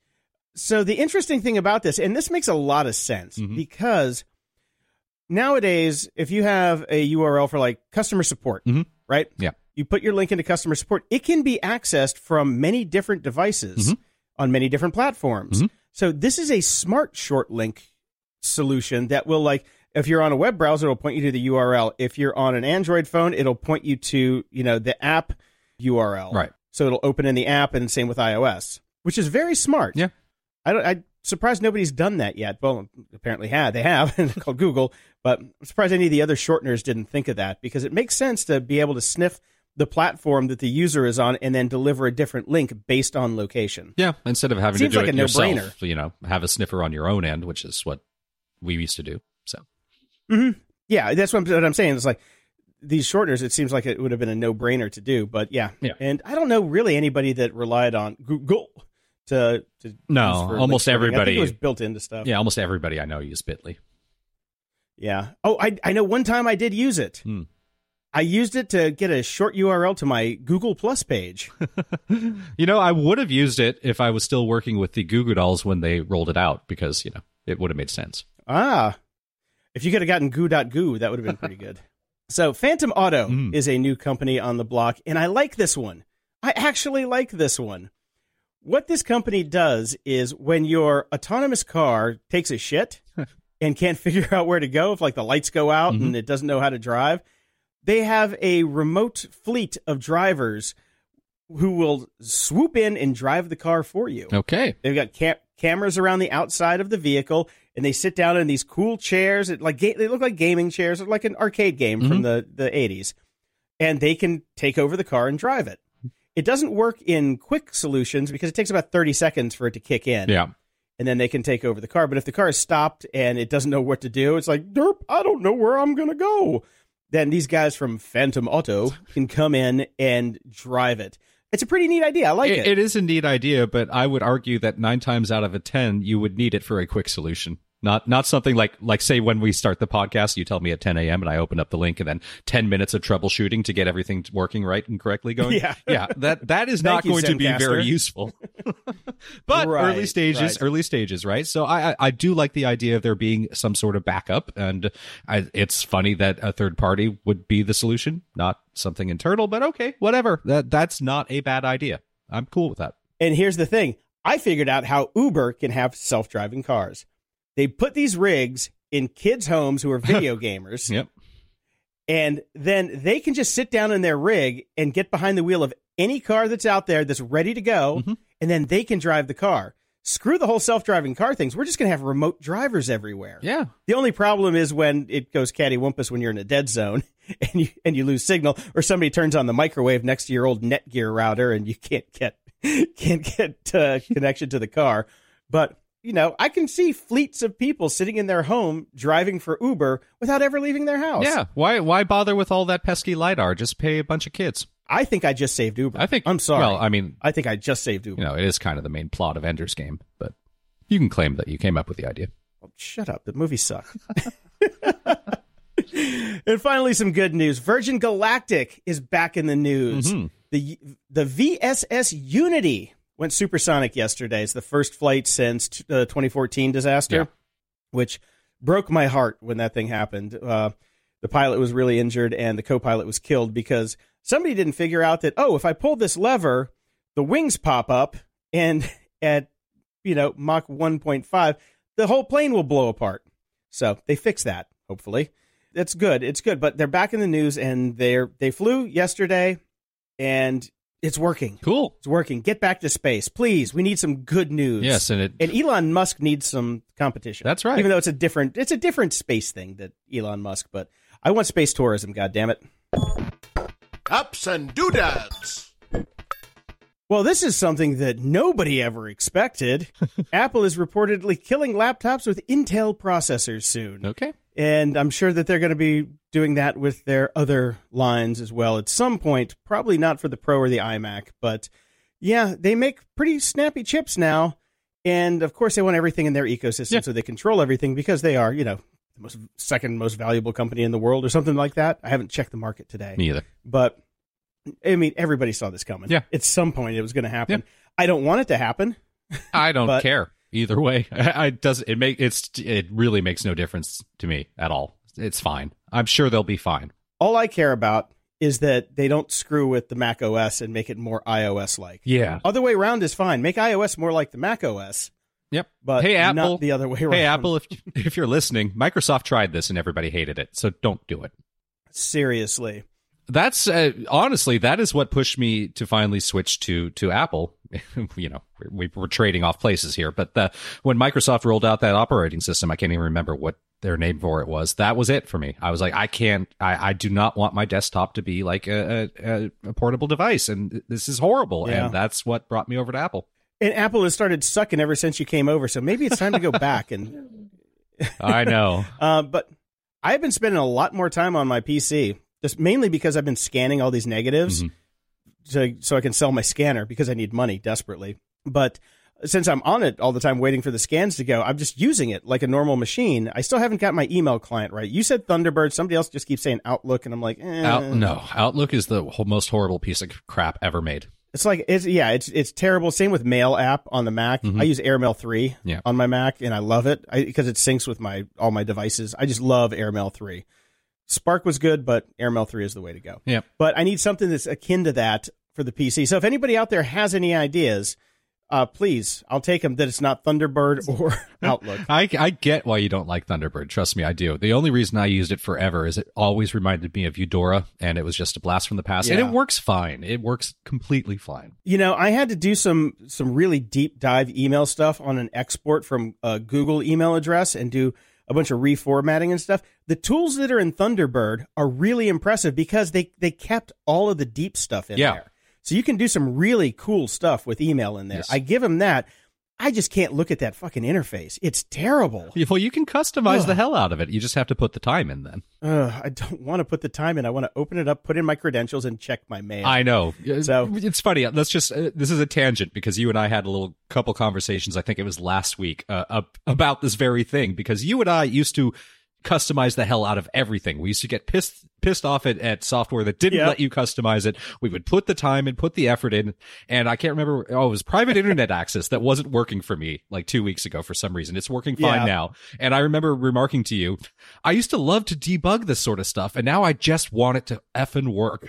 so the interesting thing about this, and this makes a lot of sense Mhm. because nowadays, if you have a URL for like customer support, Mhm. right? Yeah. You put your link into customer support, it can be accessed from many different devices Mhm. on many different platforms. So this is a smart short link solution that will like if you're on a web browser it'll point you to the URL. If you're on an Android phone it'll point you to, you know, the app URL. Right. So it'll open in the app and same with iOS, which is very smart. Yeah. I don't I'm surprised nobody's done that yet. Well, apparently had. They have called Google, but I'm surprised any of the other shorteners didn't think of that because it makes sense to be able to sniff the platform that the user is on and then deliver a different link based on location. Yeah, instead of having Seems to do like it a yourself, no-brainer. you know, have a sniffer on your own end, which is what we used to do. So Yeah, that's what I'm, what I'm saying. It's like these shorteners. It seems like it would have been a no brainer to do, but yeah. Yeah. And I don't know really anybody that relied on Google to to No, almost everybody- think it was built into stuff. yeah, almost everybody I know use Bitly. Yeah. Oh, I I know one time I did use it. Hmm. I used it to get a short URL to my Google Plus page. you know, I would have used it if I was still working with the Goo Goo Dolls when they rolled it out because you know it would have made sense. Ah, if you could have gotten goo.goo, that would have been pretty good. So, Phantom Auto Mm. is a new company on the block, and I like this one. I actually like this one. What this company does is when your autonomous car takes a shit and can't figure out where to go, if like the lights go out Mhm. and it doesn't know how to drive, they have a remote fleet of drivers who will swoop in and drive the car for you. Okay, They've got ca- cameras around the outside of the vehicle, and they sit down in these cool chairs. It, like they look like gaming chairs, like an arcade game from mm-hmm. the the eighties, and they can take over the car and drive it. It doesn't work in quick solutions because it takes about 30 seconds for it to kick in. Yeah. And then they can take over the car. But if the car is stopped and it doesn't know what to do, it's like, derp, I don't know where I'm going to go. Then these guys from Phantom Auto can come in and drive it. It's a pretty neat idea. I like it. It, it is a neat idea, but I would argue that nine times out of a ten, you would need it for a quick solution. Not not something like like say when we start the podcast, you tell me at 10 a.m. and I open up the link, and then 10 minutes of troubleshooting to get everything working right and correctly going. Yeah. yeah. That that is not you, going to be very useful. but Right, early stages, right. early stages, right? So I, I I do like the idea of there being some sort of backup, and I, it's funny that a third party would be the solution, not something internal. But okay, whatever. That that's not a bad idea. I'm cool with that. And here's the thing I figured out how Uber can have self driving cars. They put these rigs in kids' homes who are video gamers, Yep. and then they can just sit down in their rig and get behind the wheel of any car that's out there that's ready to go, Mhm. and then they can drive the car. Screw the whole self driving car things. We're just going to have remote drivers everywhere. Yeah. The only problem is when it goes cattywampus when you're in a dead zone and you and you lose signal, or somebody turns on the microwave next to your old Netgear router and you can't get can't get uh, connection to the car. But you know, I can see fleets of people sitting in their home driving for Uber without ever leaving their house. Yeah. Why why bother with all that pesky lidar? Just pay a bunch of kids. I think I just saved Uber. I think I'm sorry. Well, I mean, I think I just saved Uber. you know, it is kind of the main plot of Ender's Game, but you can claim that you came up with the idea. Oh, shut up. The movie sucked. and finally, some good news. Virgin Galactic is back in the news. Mhm. The the VSS Unity went supersonic yesterday. It's the first flight since t- the 2014 disaster, Yeah. which broke my heart when that thing happened. Uh, the pilot was really injured and the co-pilot was killed because somebody didn't figure out that oh, if I pull this lever, the wings pop up and at you know Mach 1.5, the whole plane will blow apart. So they fixed that. Hopefully, that's good. It's good. But they're back in the news and they're they flew yesterday, and it's working. Cool. It's working. Get back to space, please. We need some good news. Yes, and it And Elon Musk needs some competition. That's right. Even though it's a different, it's a different space thing that Elon Musk. But I want space tourism. God damn it. Ups and doodads. Well, this is something that nobody ever expected. Apple is reportedly killing laptops with Intel processors soon. okay. And I'm sure that they're going to be doing that with their other lines as well at some point. Probably not for the Pro or the iMac, but yeah, they make pretty snappy chips now. And of course, they want everything in their ecosystem Yeah. so they control everything because they are, you know, the most second most valuable company in the world or something like that. I haven't checked the market today. Me either. But I mean, everybody saw this coming. Yeah. At some point, it was going to happen. Yeah. I don't want it to happen. I don't care either way. I, I does it make it's it really makes no difference to me at all. It's fine. I'm sure they'll be fine. All I care about is that they don't screw with the Mac OS and make it more iOS like. Yeah. Other way around is fine. Make iOS more like the Mac OS, Yep. but hey Apple. not the other way around. Hey Apple, if if you're listening, Microsoft tried this and everybody hated it, so don't do it. Seriously. That's uh, honestly that is what pushed me to finally switch to to Apple. you know, we, we're trading off places here, but the, when Microsoft rolled out that operating system, I can't even remember what their name for it was. That was it for me. I was like, I can't. I, I do not want my desktop to be like a, a, a portable device, and this is horrible. Yeah. And that's what brought me over to Apple. And Apple has started sucking ever since you came over, so maybe it's time to go back. And I know. uh, but I've been spending a lot more time on my PC, just mainly because I've been scanning all these negatives, Mhm. so so I can sell my scanner because I need money desperately. But since I'm on it all the time waiting for the scans to go, I'm just using it like a normal machine. I still haven't got my email client right. You said Thunderbird. Somebody else just keeps saying Outlook, and I'm like, eh. Out, no, Outlook is the most horrible piece of crap ever made. It's like it's yeah, it's it's terrible. Same with Mail app on the Mac. I use AirMail three Mm-hmm. Yeah. on my Mac, and I love it because it syncs with my all my devices. I just love AirMail three. Spark was good, but AirMail three is the way to go. Yeah. But I need something that's akin to that for the PC. So if anybody out there has any ideas, uh, please, I'll take them. That it's not Thunderbird or Outlook. I, I get why you don't like Thunderbird. Trust me, I do. The only reason I used it forever is it always reminded me of Eudora, and it was just a blast from the past. And it works fine. It works completely fine. You know, I had to do some some really deep dive email stuff on an export from a Google email address and do a bunch of reformatting and stuff. The tools that are in Thunderbird are really impressive because they they kept all of the deep stuff in Yeah. there. So you can do some really cool stuff with email in there. Yes. I give them that. I just can't look at that fucking interface. It's terrible. Well, you can customize Ugh. the hell out of it. You just have to put the time in then. I don't want to put the time in. I want to open it up, put in my credentials, and check my mail. I know. So- it's funny. Let's just. Uh, this is a tangent because you and I had a little couple conversations. I think it was last week uh, about this very thing because you and I used to customize the hell out of everything. We used to get pissed pissed off at, at software that didn't Yep. let you customize it. We would put the time and put the effort in. And I can't remember. Oh, it was private internet access that wasn't working for me like two weeks ago for some reason. It's working fine Yeah. now. And I remember remarking to you, I used to love to debug this sort of stuff, and now I just want it to effing work.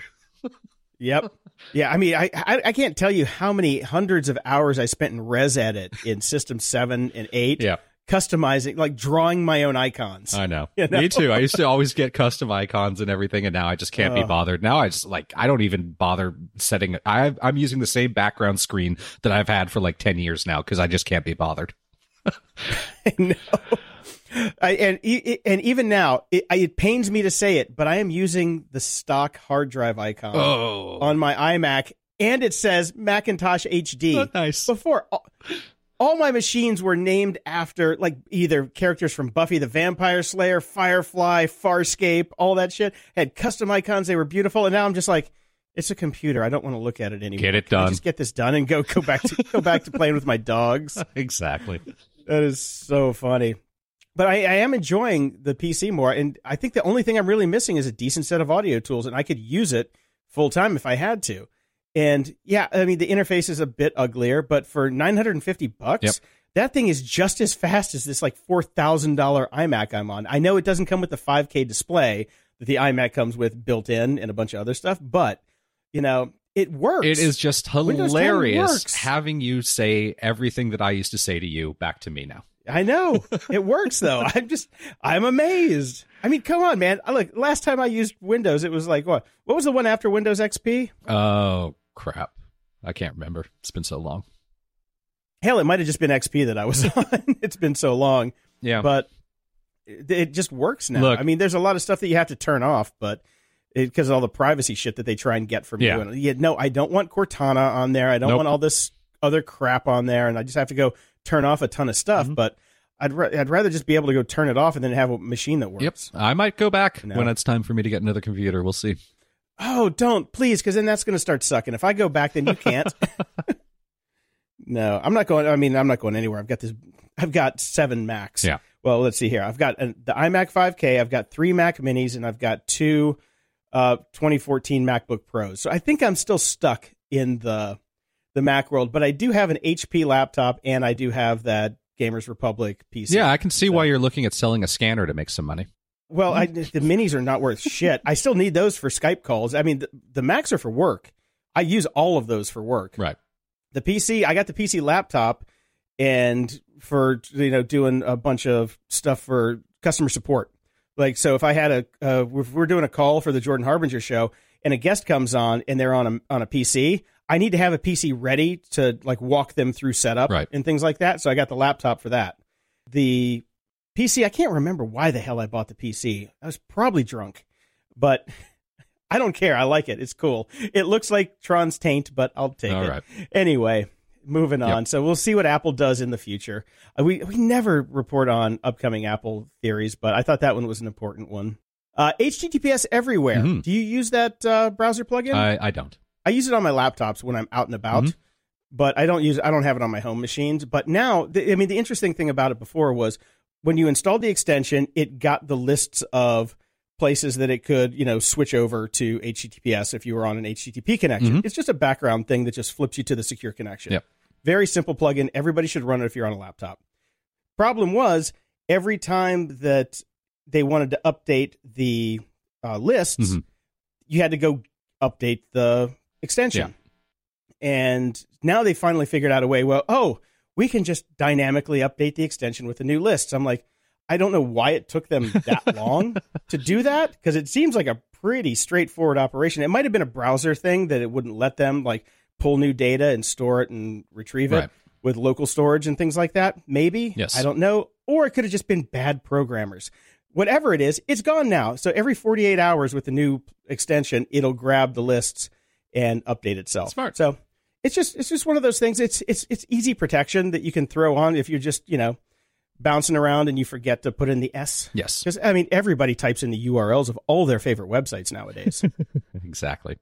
Yep. Yeah, I mean, I, I I can't tell you how many hundreds of hours I spent in ResEdit in System Seven and Eight, Yeah. Customizing, like drawing my own icons. I know. You know? Me too. I used to always get custom icons and everything, and now I just can't be bothered. Now I just like I don't even bother setting. I I'm using the same background screen that I've had for like ten years now because I just can't be bothered. no. I, and and even now, it, it pains me to say it, but I am using the stock hard drive icon Oh, on my iMac, and it says Macintosh HD. Oh, nice. Before, uh, all, my machines were named after like either characters from Buffy the Vampire Slayer, Firefly, Farscape, all that shit. Had custom icons; they were beautiful, and now I'm just like. It's a computer. I don't want to look at it anymore. Get it I done. Just get this done and go go back to go back to playing with my dogs. exactly. That is so funny. But I, I am enjoying the PC more, and I think the only thing I'm really missing is a decent set of audio tools, and I could use it full time if I had to. And yeah, I mean the interface is a bit uglier, but for 950 bucks, Yep. that thing is just as fast as this like four thousand dollar iMac I'm on. I know it doesn't come with the 5K display that the iMac comes with built in and a bunch of other stuff, but you know it works. It is just hilarious having you say everything that I used to say to you back to me now. I know it works though. I'm just I'm amazed. I mean, come on, man. I Look, last time I used Windows, it was like what? What was the one after Windows XP? Oh crap! I can't remember. It's been so long. Hell, it might have just been XP that I was on. it's been so long, Yeah. but it, it just works now. Look- I mean, there's a lot of stuff that you have to turn off, but because of all the privacy shit that they try and get from Yeah. you. And yeah, no, I don't want Cortana on there. I don't Nope. want all this other crap on there, and I just have to go turn off a ton of stuff. Mhm. But I'd ra- I'd rather just be able to go turn it off and then have a machine that works. Yep. I might go back No. when it's time for me to get another computer. We'll see. Oh, don't please, because then that's going to start sucking. If I go back, then you can't. no, I'm not going. I mean, I'm not going anywhere. I've got this. I've got seven Macs. Yeah. Well, let's see here. I've got uh, the iMac 5K. I've got three Mac Minis, and I've got two uh, 2014 MacBook Pros. So I think I'm still stuck in the the Mac world, but I do have an HP laptop, and I do have that Gamers Republic PC. Yeah, I can see So- why you're looking at selling a scanner to make some money. Well, I, the minis are not worth shit. I still need those for Skype calls. I mean, the, the Macs are for work. I use all of those for work. Right. The PC, I got the PC laptop, and for you know doing a bunch of stuff for customer support. Like, so if I had a, uh, if we're doing a call for the Jordan Harbinger show, and a guest comes on and they're on a on a PC, I need to have a PC ready to like walk them through setup Right. and things like that. So I got the laptop for that. The PC, I can't remember why the hell I bought the PC. I was probably drunk, but I don't care. I like it. It's cool. It looks like Tron's taint, but I'll take All it. right. Anyway, moving on. So we'll see what Apple does in the future. Uh, we we never report on upcoming Apple theories, but I thought that one was an important one. Uh, HTTPS everywhere. Mhm. Do you use that uh, browser plugin? I, I don't. I use it on my laptops when I'm out and about, Mhm. but I don't use I don't have it on my home machines. But now, the, I mean, the interesting thing about it before was when you installed the extension, it got the lists of places that it could, you know, switch over to HTTPS if you were on an HTTP connection. Mhm. It's just a background thing that just flips you to the secure connection. Yep. Very simple plugin. Everybody should run it if you're on a laptop. Problem was every time that they wanted to update the uh, lists, Mhm. you had to go update the extension. And now they finally figured out a way. Well, oh, we can just dynamically update the extension with the new lists. I'm like, I don't know why it took them that long to do that because it seems like a pretty straightforward operation. It might have been a browser thing that it wouldn't let them like pull new data and store it and retrieve it Right. with local storage and things like that. Maybe. Yes. I don't know. Or it could have just been bad programmers. Whatever it is, it's gone now. So every 48 hours with the new extension, it'll grab the lists and update itself. Smart. So it's just it's just one of those things. It's it's it's easy protection that you can throw on if you're just you know bouncing around and you forget to put in the S. Yes, Because I mean everybody types in the URLs of all their favorite websites nowadays. exactly.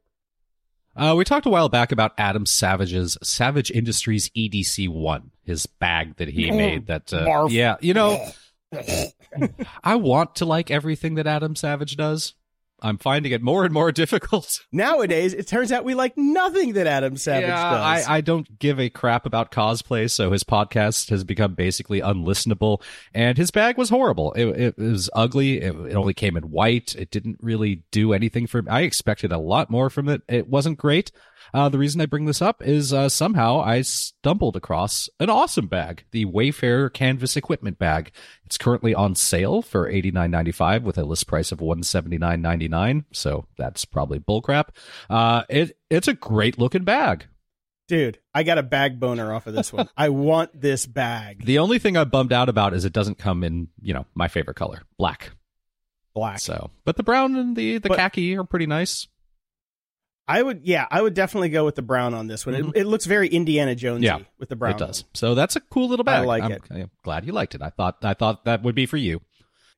Uh, we talked a while back about Adam Savage's Savage Industries EDC One, his bag that he made. That uh, Barf. yeah, you know, I want to like everything that Adam Savage does. I'm finding it more and more difficult. Nowadays, it turns out we like nothing that Adam Savage yeah, does. I, I don't give a crap about cosplay, so his podcast has become basically unlistenable. And his bag was horrible. It, it was ugly. It, it only came in white. It didn't really do anything for me. I expected a lot more from it. It wasn't great. Uh, the reason I bring this up is uh, somehow I stumbled across an awesome bag, the Wayfair Canvas Equipment Bag. It's currently on sale for eighty nine ninety five with a list price of one seventy nine ninety nine. So that's probably bullcrap. Uh, it it's a great looking bag. Dude, I got a bag boner off of this one. I want this bag. The only thing I'm bummed out about is it doesn't come in, you know, my favorite color, black. Black. So, but the brown and the the But- khaki are pretty nice. I would, yeah, I would definitely go with the brown on this one. It, it looks very Indiana Jonesy Mm-hmm. Yeah, with the brown. it does. So that's a cool little I bag. like I'm, it. I'm glad you liked it. I thought I thought that would be for you.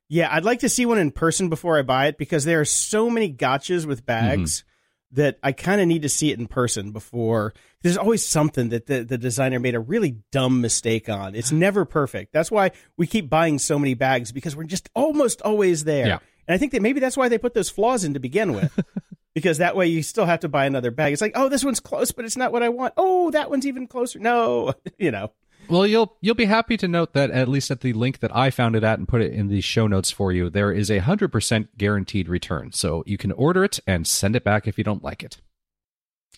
Yeah, I'd like to see one in person before I buy it because there are so many gotchas with bags Mm-hmm. that I kind of need to see it in person before. There's always something that the, the designer made a really dumb mistake on. It's never perfect. That's why we keep buying so many bags because we're just almost always there. Yeah. And I think that maybe that's why they put those flaws in to begin with. because that way you still have to buy another bag. It's like, oh, this one's close, but it's not what I want. Oh, that one's even closer. No, you know. Well, you'll you'll be happy to note that at least at the link that I found it at and put it in the show notes for you, there is a hundred percent guaranteed return. So you can order it and send it back if you don't like it.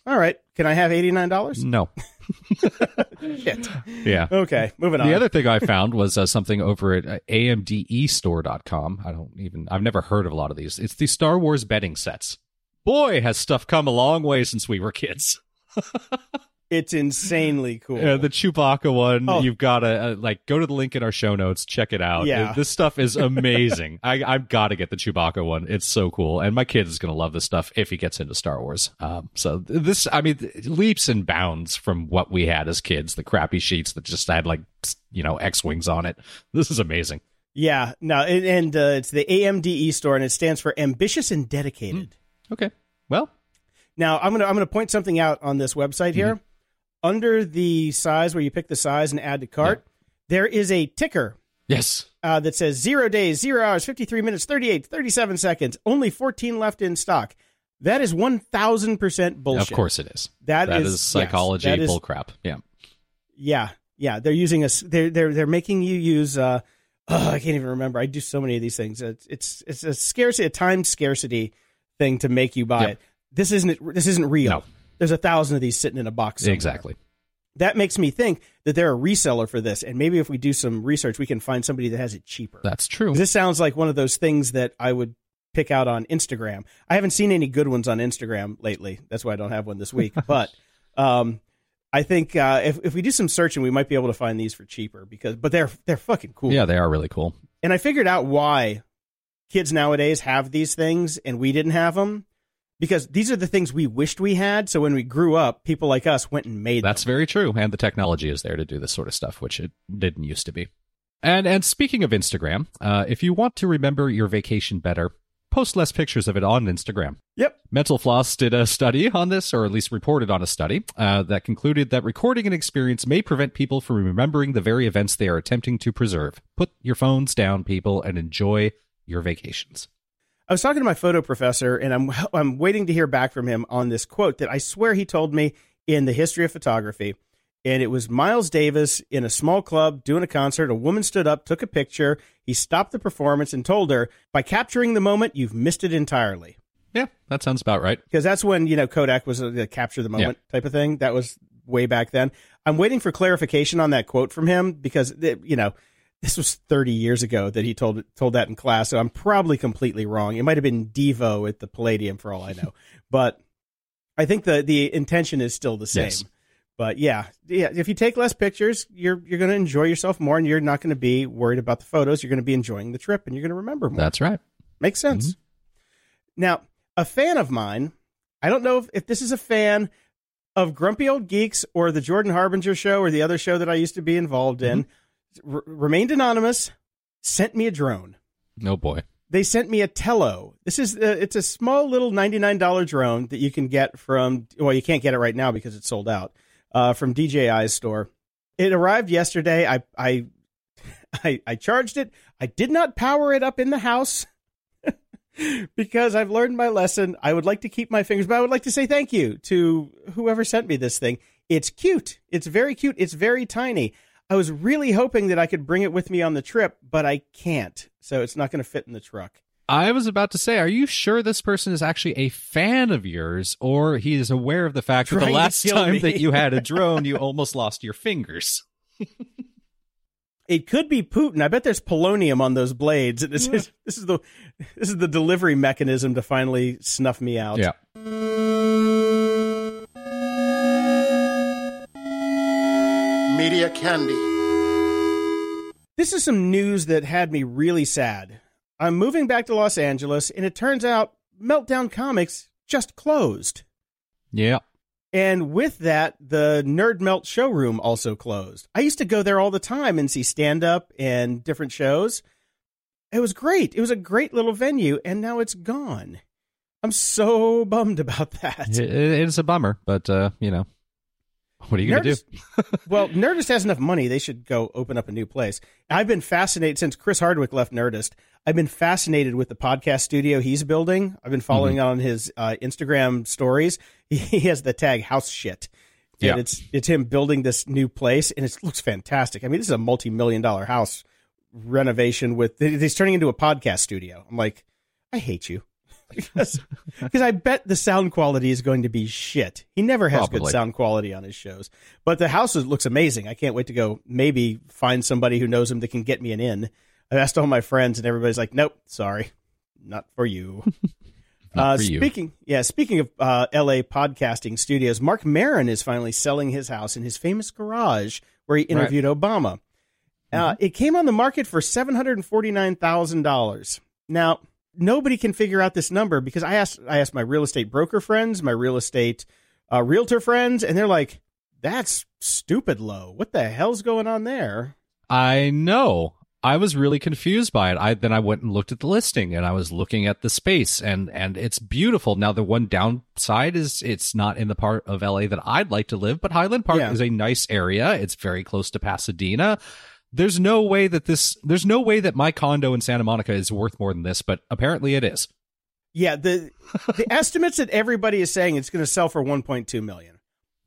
All right. Can I have $89? No. Shit. Yeah. Okay, moving on. The other thing I found was uh, something over at uh, amdestore.com. I don't even, I've never heard of a lot of these. It's the Star Wars bedding sets. Boy, has stuff come a long way since we were kids. It's insanely cool. The Chewbacca one, Oh. you've got to uh, like go to the link in our show notes, check it out. Yeah. Uh, this stuff is amazing. I, I've got to get the Chewbacca one. It's so cool, and my kid is going to love this stuff if he gets into Star Wars. Um, so th- this, I mean, leaps and bounds from what we had as kids. The crappy sheets that just had like you know X wings on it. This is amazing. yeah, no, and, and uh, it's the AMDE store, and it stands for ambitious and dedicated. Okay, well, Now, I'm gonna I'm gonna point something out on this website here. Under the size where you pick the size and add to cart, there is a ticker yes, uh, that says zero days, zero hours, 53 minutes, 38, 37 seconds, only 14 left in stock. That is 1000% bullshit. of course it is. That that is- is, psychology yes, that is- bullcrap. Yeah. Yeah, yeah. They're using us. They're they're they're making you use. Uh, oh, I can't even remember. I do so many of these things. It's it's, it's a scarcity, a time scarcity thing to make you buy Yep. it. This isn't. This isn't real. No. There's a thousand of these sitting in a box. somewhere. Exactly. That makes me think that they're a reseller for this, and maybe if we do some research, we can find somebody that has it cheaper. That's true. This sounds like one of those things that I would pick out on Instagram. I haven't seen any good ones on Instagram lately. That's why I don't have one this week. but um, I think uh, if if we do some searching, we might be able to find these for cheaper because but they're they're fucking cool. Yeah, they are really cool. And I figured out why kids nowadays have these things and we didn't have them because these are the things we wished we had. So when we grew up, people like us went and made That's them. very true, and the technology is there to do this sort of stuff, which it didn't used to be. And and speaking of Instagram, uh, if you want to remember your vacation better, post less pictures of it on Instagram. Yep. Mental Floss did a study on this, or at least reported on a study uh, that concluded that recording an experience may prevent people from remembering the very events they are attempting to preserve. Put your phones down, people, and enjoy your vacations. I was talking to my photo professor, and I'm I'm waiting to hear back from him on this quote that I swear he told me in the history of photography. And it was Miles Davis in a small club doing a concert. A woman stood up, took a picture. He stopped the performance and told her, "By capturing the moment, you've missed it entirely." Yeah, that sounds about right. Because that's when you know Kodak was uh, a, a capture the moment type of thing. That was way back then. I'm waiting for clarification on that quote from him because you know this was 30 years ago that he told told that in class. So I'm probably completely wrong. It might have been Devo at the Palladium for all I know, but I think the the intention is still the same. Yes. But yeah, yeah. If you take less pictures, you're you're going to enjoy yourself more, and you're not going to be worried about the photos. You're going to be enjoying the trip, and you're going to remember more. That's right. Makes sense. Mm-hmm. Now, a fan of mine I don't know if, if this is a fan of Grumpy Old Geeks or the Jordan Harbinger show or the other show that I used to be involved in. Mm-hmm. R- remained anonymous, sent me a drone. No boy. They sent me a Tello. This is uh, it's a small little ninety nine dollar drone that you can get from. Well, you can't get it right now because it's sold out. Uh, from DJI's store. It arrived yesterday. I I I, I charged it. I did not power it up in the house because I've learned my lesson. I would like to keep my fingers, but I would like to say thank you to whoever sent me this thing. It's cute. It's very cute. It's very tiny. I was really hoping that I could bring it with me on the trip, but I can't. So it's not going to fit in the truck. I was about to say, are you sure this person is actually a fan of yours, or he is aware of the fact that the last time me. that you had a drone, you almost lost your fingers? It could be Putin. I bet there's polonium on those blades. This is this is the this is the delivery mechanism to finally snuff me out. Yeah. Media Candy. This is some news that had me really sad. I'm moving back to Los Angeles, and it turns out Meltdown Comics just closed. Yeah. And with that, the Nerd Melt showroom also closed. I used to go there all the time and see stand up and different shows. It was great. It was a great little venue, and now it's gone. I'm so bummed about that. It, it is a bummer, but, uh, you know, what are you going to do? Well, Nerdist has enough money; they should go open up a new place. I've been fascinated since Chris Hardwick left Nerdist. I've been fascinated with the podcast studio he's building. I've been following Mm-hmm. on his uh, Instagram stories. He has the tag House Shit. And Yeah. it's it's him building this new place, and it looks fantastic. I mean, this is a multi million dollar house renovation with. He's turning into a podcast studio. I'm like, I hate you. Because I bet the sound quality is going to be shit. He never has good sound quality on his shows, but the house looks amazing. I can't wait to go. Maybe find somebody who knows him that can get me an in. I asked all my friends, and everybody's like, "Nope, sorry, not for you." Not uh, for you. Speaking, yeah, speaking of uh, L.A. podcasting studios, Marc Maron is finally selling his house in his famous garage where he interviewed Obama. Uh, it came on the market for seven hundred and forty nine thousand dollars. Now nobody can figure out this number because I asked I asked my real estate broker friends, my real estate uh, realtor friends, and they're like, "That's stupid low. What the hell's going on there?" I know. I was really confused by it. I then I went and looked at the listing and I was looking at the space and and it's beautiful. Now the one downside is it's not in the part of LA that I'd like to live, but Highland Park Yeah. is a nice area. It's very close to Pasadena. There's no way that this there's no way that my condo in Santa Monica is worth more than this, but apparently it is. Yeah, the the estimates that everybody is saying it's going to sell for one point two million.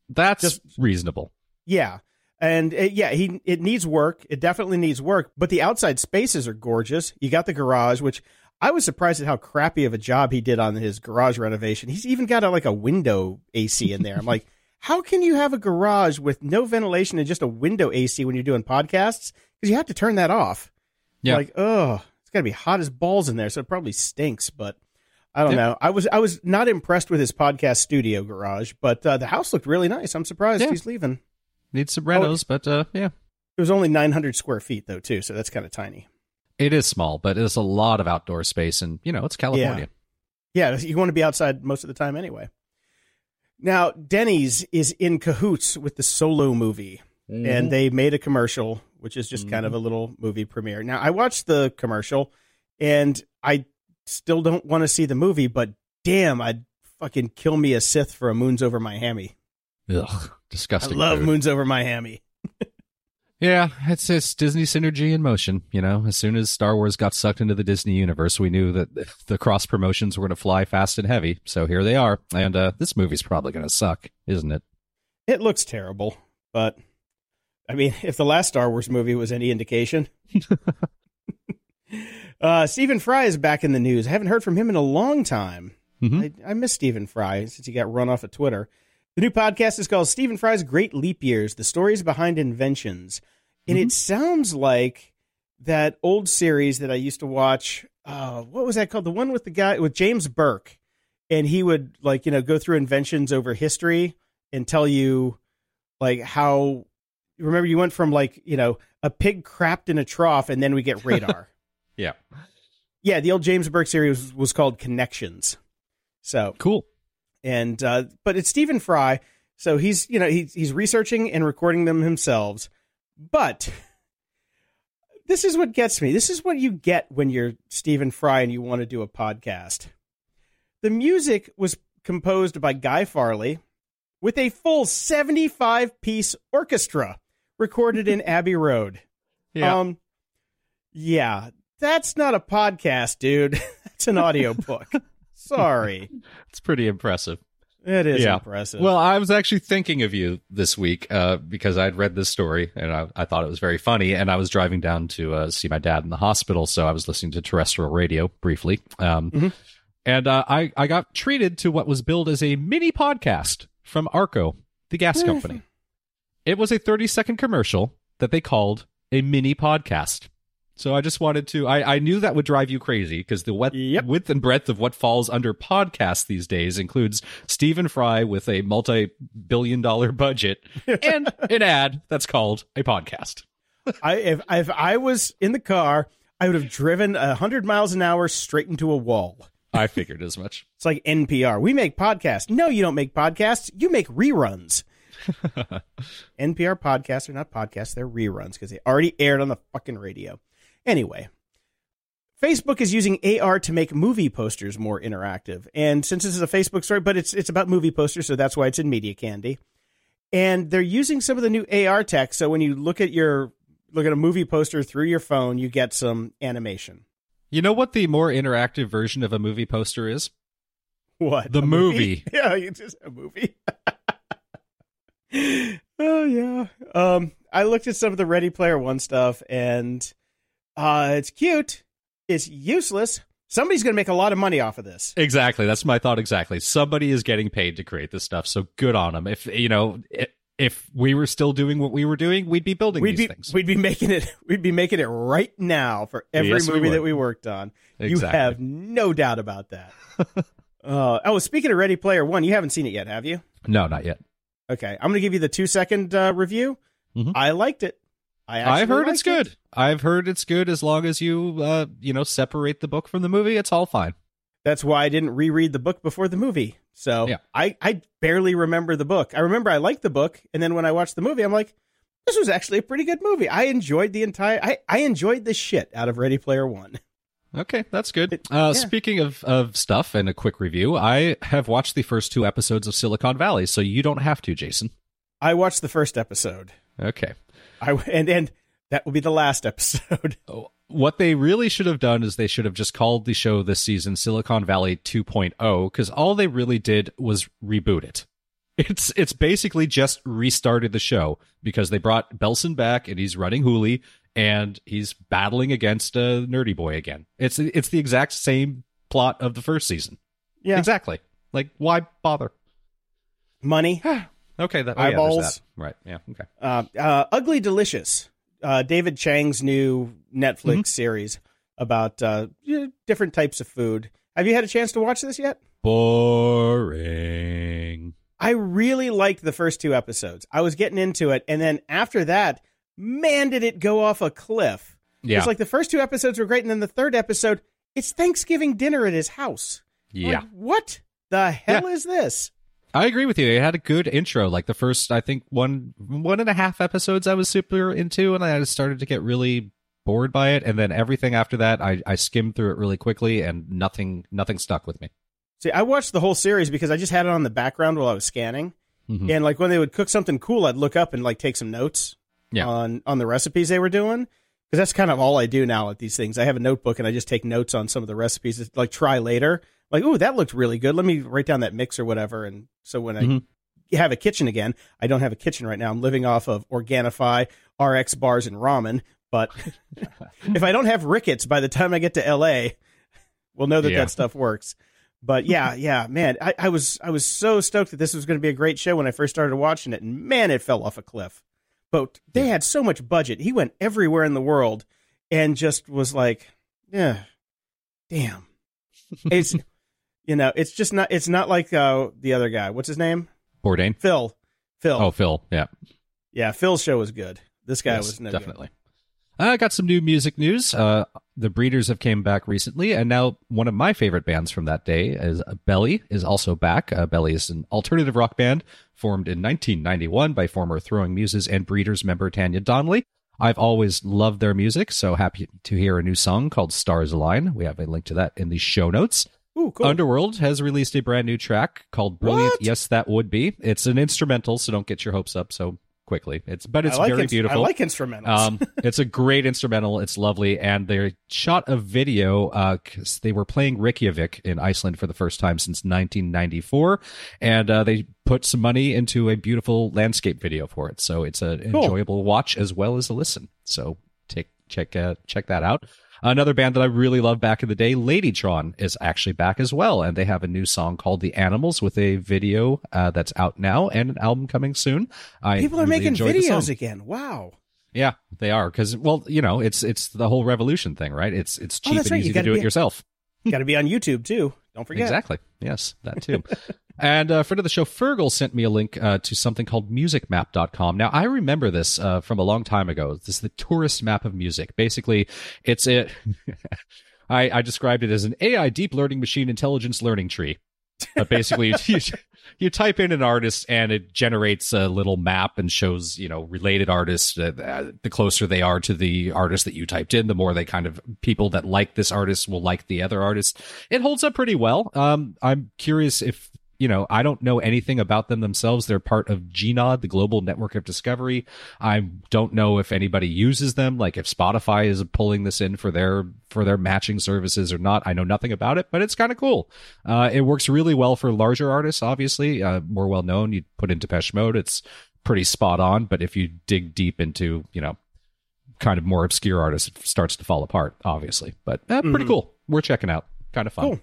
That's Just- reasonable. Yeah. And uh, yeah, he it needs work. It definitely needs work, but the outside spaces are gorgeous. You got the garage, which I was surprised at how crappy of a job he did on his garage renovation. He's even got a, like a window AC in there. I'm like, how can you have a garage with no ventilation and just a window AC when you're doing podcasts? Because you have to turn that off. Yeah. Like, oh, it's got to be hot as balls in there, so it probably stinks. But I don't Yeah. know. I was I was not impressed with his podcast studio garage, but uh, the house looked really nice. I'm surprised Yeah. he's leaving. Needs some renos, but uh yeah. It was only 900 square feet though, too, so that's kind of tiny. It is small, but it's a lot of outdoor space and you know, it's California. Yeah, you want to be outside most of the time anyway. Now, Denny's is in cahoots with the Solo movie, and mm. they made a commercial, which is just kind of mm. a little movie premiere. Now, I watched the commercial, and I still don't want to see the movie, but damn, I'd fucking kill me a Sith for a Moons Over My Hammy. Ugh, disgusting. I love food. Moons Over My Hammy. Yeah, it's it's Disney synergy in motion. You know, as soon as Star Wars got sucked into the Disney universe, we knew that the cross promotions were going to fly fast and heavy. So here they are, and uh, this movie's probably going to suck, isn't it? It looks terrible, but I mean, if the last Star Wars movie was any indication. uh, Stephen Fry is back in the news. I haven't heard from him in a long time. Mhm. I, I miss Stephen Fry since he got run off of Twitter. The new podcast is called Stephen Fry's Great Leap Years The Stories Behind Inventions. And it sounds like that old series that I used to watch. Uh, what was that called? The one with the guy, with James Burke. And he would, like, you know, go through inventions over history and tell you, like, how. Remember, you went from, like, you know, a pig crapped in a trough, and then we get radar. Yeah, yeah, the old James Burke series was, was called Connections. So cool. And uh, but it's Stephen Fry, so he's you know he's he's researching and recording them himself. But this is what gets me. This is what you get when you're Stephen Fry and you want to do a podcast. The music was composed by Guy Farley with a full 75 piece orchestra recorded in Abbey Road. Yeah. Um, yeah, that's not a podcast, dude. That's an audio book. Sorry. it's pretty impressive. It is Yeah. impressive. Well, I was actually thinking of you this week uh, because I'd read this story and I, I thought it was very funny. And I was driving down to uh, see my dad in the hospital, so I was listening to terrestrial radio briefly. Um, Mhm. And uh, I I got treated to what was billed as a mini podcast from Arco, the gas company. It was a 30 second commercial that they called a mini podcast. So I just wanted to. I, I knew that would drive you crazy because the wet, Yep. width and breadth of what falls under podcasts these days includes Stephen Fry with a multi-billion dollar budget and an ad that's called a podcast. I if if I was in the car, I would have driven a hundred miles an hour straight into a wall. I figured as much. It's like NPR. We make podcasts. No, you don't make podcasts. You make reruns. NPR podcasts are not podcasts, they're reruns because they already aired on the fucking radio. Anyway, Facebook is using AR to make movie posters more interactive. And since this is a Facebook story, but it's it's about movie posters, so that's why it's in Media Candy. And they're using some of the new AR tech, so when you look at your look at a movie poster through your phone, you get some animation. You know what the more interactive version of a movie poster is? What? The A movie. Yeah, you just a movie. oh yeah. Um I looked at some of the Ready Player One stuff and uh it's cute. It's useless. Somebody's going to make a lot of money off of this. Exactly. That's my thought. Exactly. Somebody is getting paid to create this stuff, so good on them. If you know, if we were still doing what we were doing, we'd be building We'd these be things. we'd be making it we'd be making it right now for every Yes, movie would. that we worked on. You have no doubt about that. uh, oh, speaking of Ready Player One, you haven't seen it yet, have you? No, not yet. Okay, I'm going to give you the two second uh, review. Mhm. I liked it. I I've heard it's liked it. good. I've heard it's good as long as you, uh, you know, separate the book from the movie. It's all fine. That's why I didn't reread the book before the movie. So Yeah. I, I barely remember the book. I remember I liked the book, and then when I watched the movie, I'm like, this was actually a pretty good movie. I enjoyed the entire. I, I enjoyed the shit out of Ready Player One. Okay, that's good. It- Uh, yeah. Speaking of, of stuff and a quick review, I have watched the first two episodes of Silicon Valley, so you don't have to, Jason. I watched the first episode. Okay. I and and that will be the last episode. Oh, what they really should have done is they should have just called the show this season Silicon Valley 2.0 because all they really did was reboot it. It's it's basically just restarted the show because they brought Belson back and he's running Hooli and he's battling against a nerdy boy again. It's it's the exact same plot of the first season. Yeah, Exactly. Like why bother? money. Okay, that oh, yeah, Eyeballs. that. Right. Yeah. Okay. Uh, uh, Ugly Delicious, uh, David Chang's new Netflix Mm-hmm. series about uh, different types of food. Have you had a chance to watch this yet? Boring. I really liked the first two episodes. I was getting into it, and then after that, man, did it go off a cliff. Yeah. It's like the first two episodes were great, and then the third episode, it's Thanksgiving dinner at his house. yeah. Like, what the hell is this? I agree with you. It had a good intro. Like the first, I think one one and a half episodes, I was super into, and I started to get really bored by it. And then everything after that, I, I skimmed through it really quickly, and nothing nothing stuck with me. See, I watched the whole series because I just had it on the background while I was scanning. Mhm. And like when they would cook something cool, I'd look up and like take some notes Yeah. on on the recipes they were doing. Because that's kind of all I do now at these things. I have a notebook and I just take notes on some of the recipes. to, Like try later. Like, oh, that looked really good. Let me write down that mix or whatever. And so when Mhm. I have a kitchen again, I don't have a kitchen right now. I'm living off of Organifi, RX bars, and ramen. But if I don't have rickets by the time I get to LA, we'll know that Yeah. that stuff works. But yeah, yeah, man, I, I was I was so stoked that this was going to be a great show when I first started watching it, and man, it fell off a cliff. But they had so much budget; he went everywhere in the world, and just was like, yeah, damn. It's you know, it's just not. It's not like uh, the other guy. What's his name? Bourdain. Phil. Phil. Oh, Phil. Yeah. Yeah, Phil's show was good. This guy Yes, was no good. definitely. I got some new music news. Uh, the Breeders have came back recently, and now one of my favorite bands from that day is Belly is also back. Uh, Belly is an alternative rock band formed in 1991 by former Throwing Muses and Breeders member Tanya Donelly. I've always loved their music, so happy to hear a new song called Stars Align. We have a link to that in the show notes. Ooh, cool. Underworld has released a brand new track called Brilliant. What? Yes, that would be. It's an instrumental, so don't get your hopes up so quickly. It's but it's like very ins- beautiful. I like instrumentals. Um, it's a great instrumental. It's lovely, and they shot a video because they were playing Reykjavik in Iceland for the first time since 1994, and uh, they put some money into a beautiful landscape video for it. So it's an Cool. enjoyable watch as well as a listen. So take check uh, check that out. Another band that I really loved back in the day, Ladytron, is actually back as well, and they have a new song called "The Animals" with a video uh, that's out now and an album coming soon. I People are really making enjoyed the song. videos again. Wow. Yeah, they are because well, you know, it's it's the whole revolution thing, right? It's it's Oh, cheap that's and right. easy You to do it yourself. Got to be on YouTube too. Don't forget. Exactly. Yes, that too. and a friend of the show, Fergal sent me a link uh, to something called musicmap.com. Now, I remember this uh, from a long time ago. This is the tourist map of music. Basically, it's it. I, I described it as an AI deep learning machine intelligence learning tree. But basically, you, you type in an artist and it generates a little map and shows, you know, related artists. Uh, the closer they are to the artist that you typed in, the more they kind of people that like this artist will like the other artist. It holds up pretty well. Um, I'm curious if you know, I don't know anything about them themselves. They're part of GNOD, the Global Network of Discovery. I don't know if anybody uses them, like if Spotify is pulling this in for their for their matching services or not. I know nothing about it, but it's kind of cool. Uh, it works really well for larger artists, obviously, uh, more well known. You put in Depeche Mode, it's pretty spot on. But if you dig deep into, you know, kind of more obscure artists, it starts to fall apart, obviously. But uh, pretty Mhm. cool. We're checking out. Kind of fun. Cool.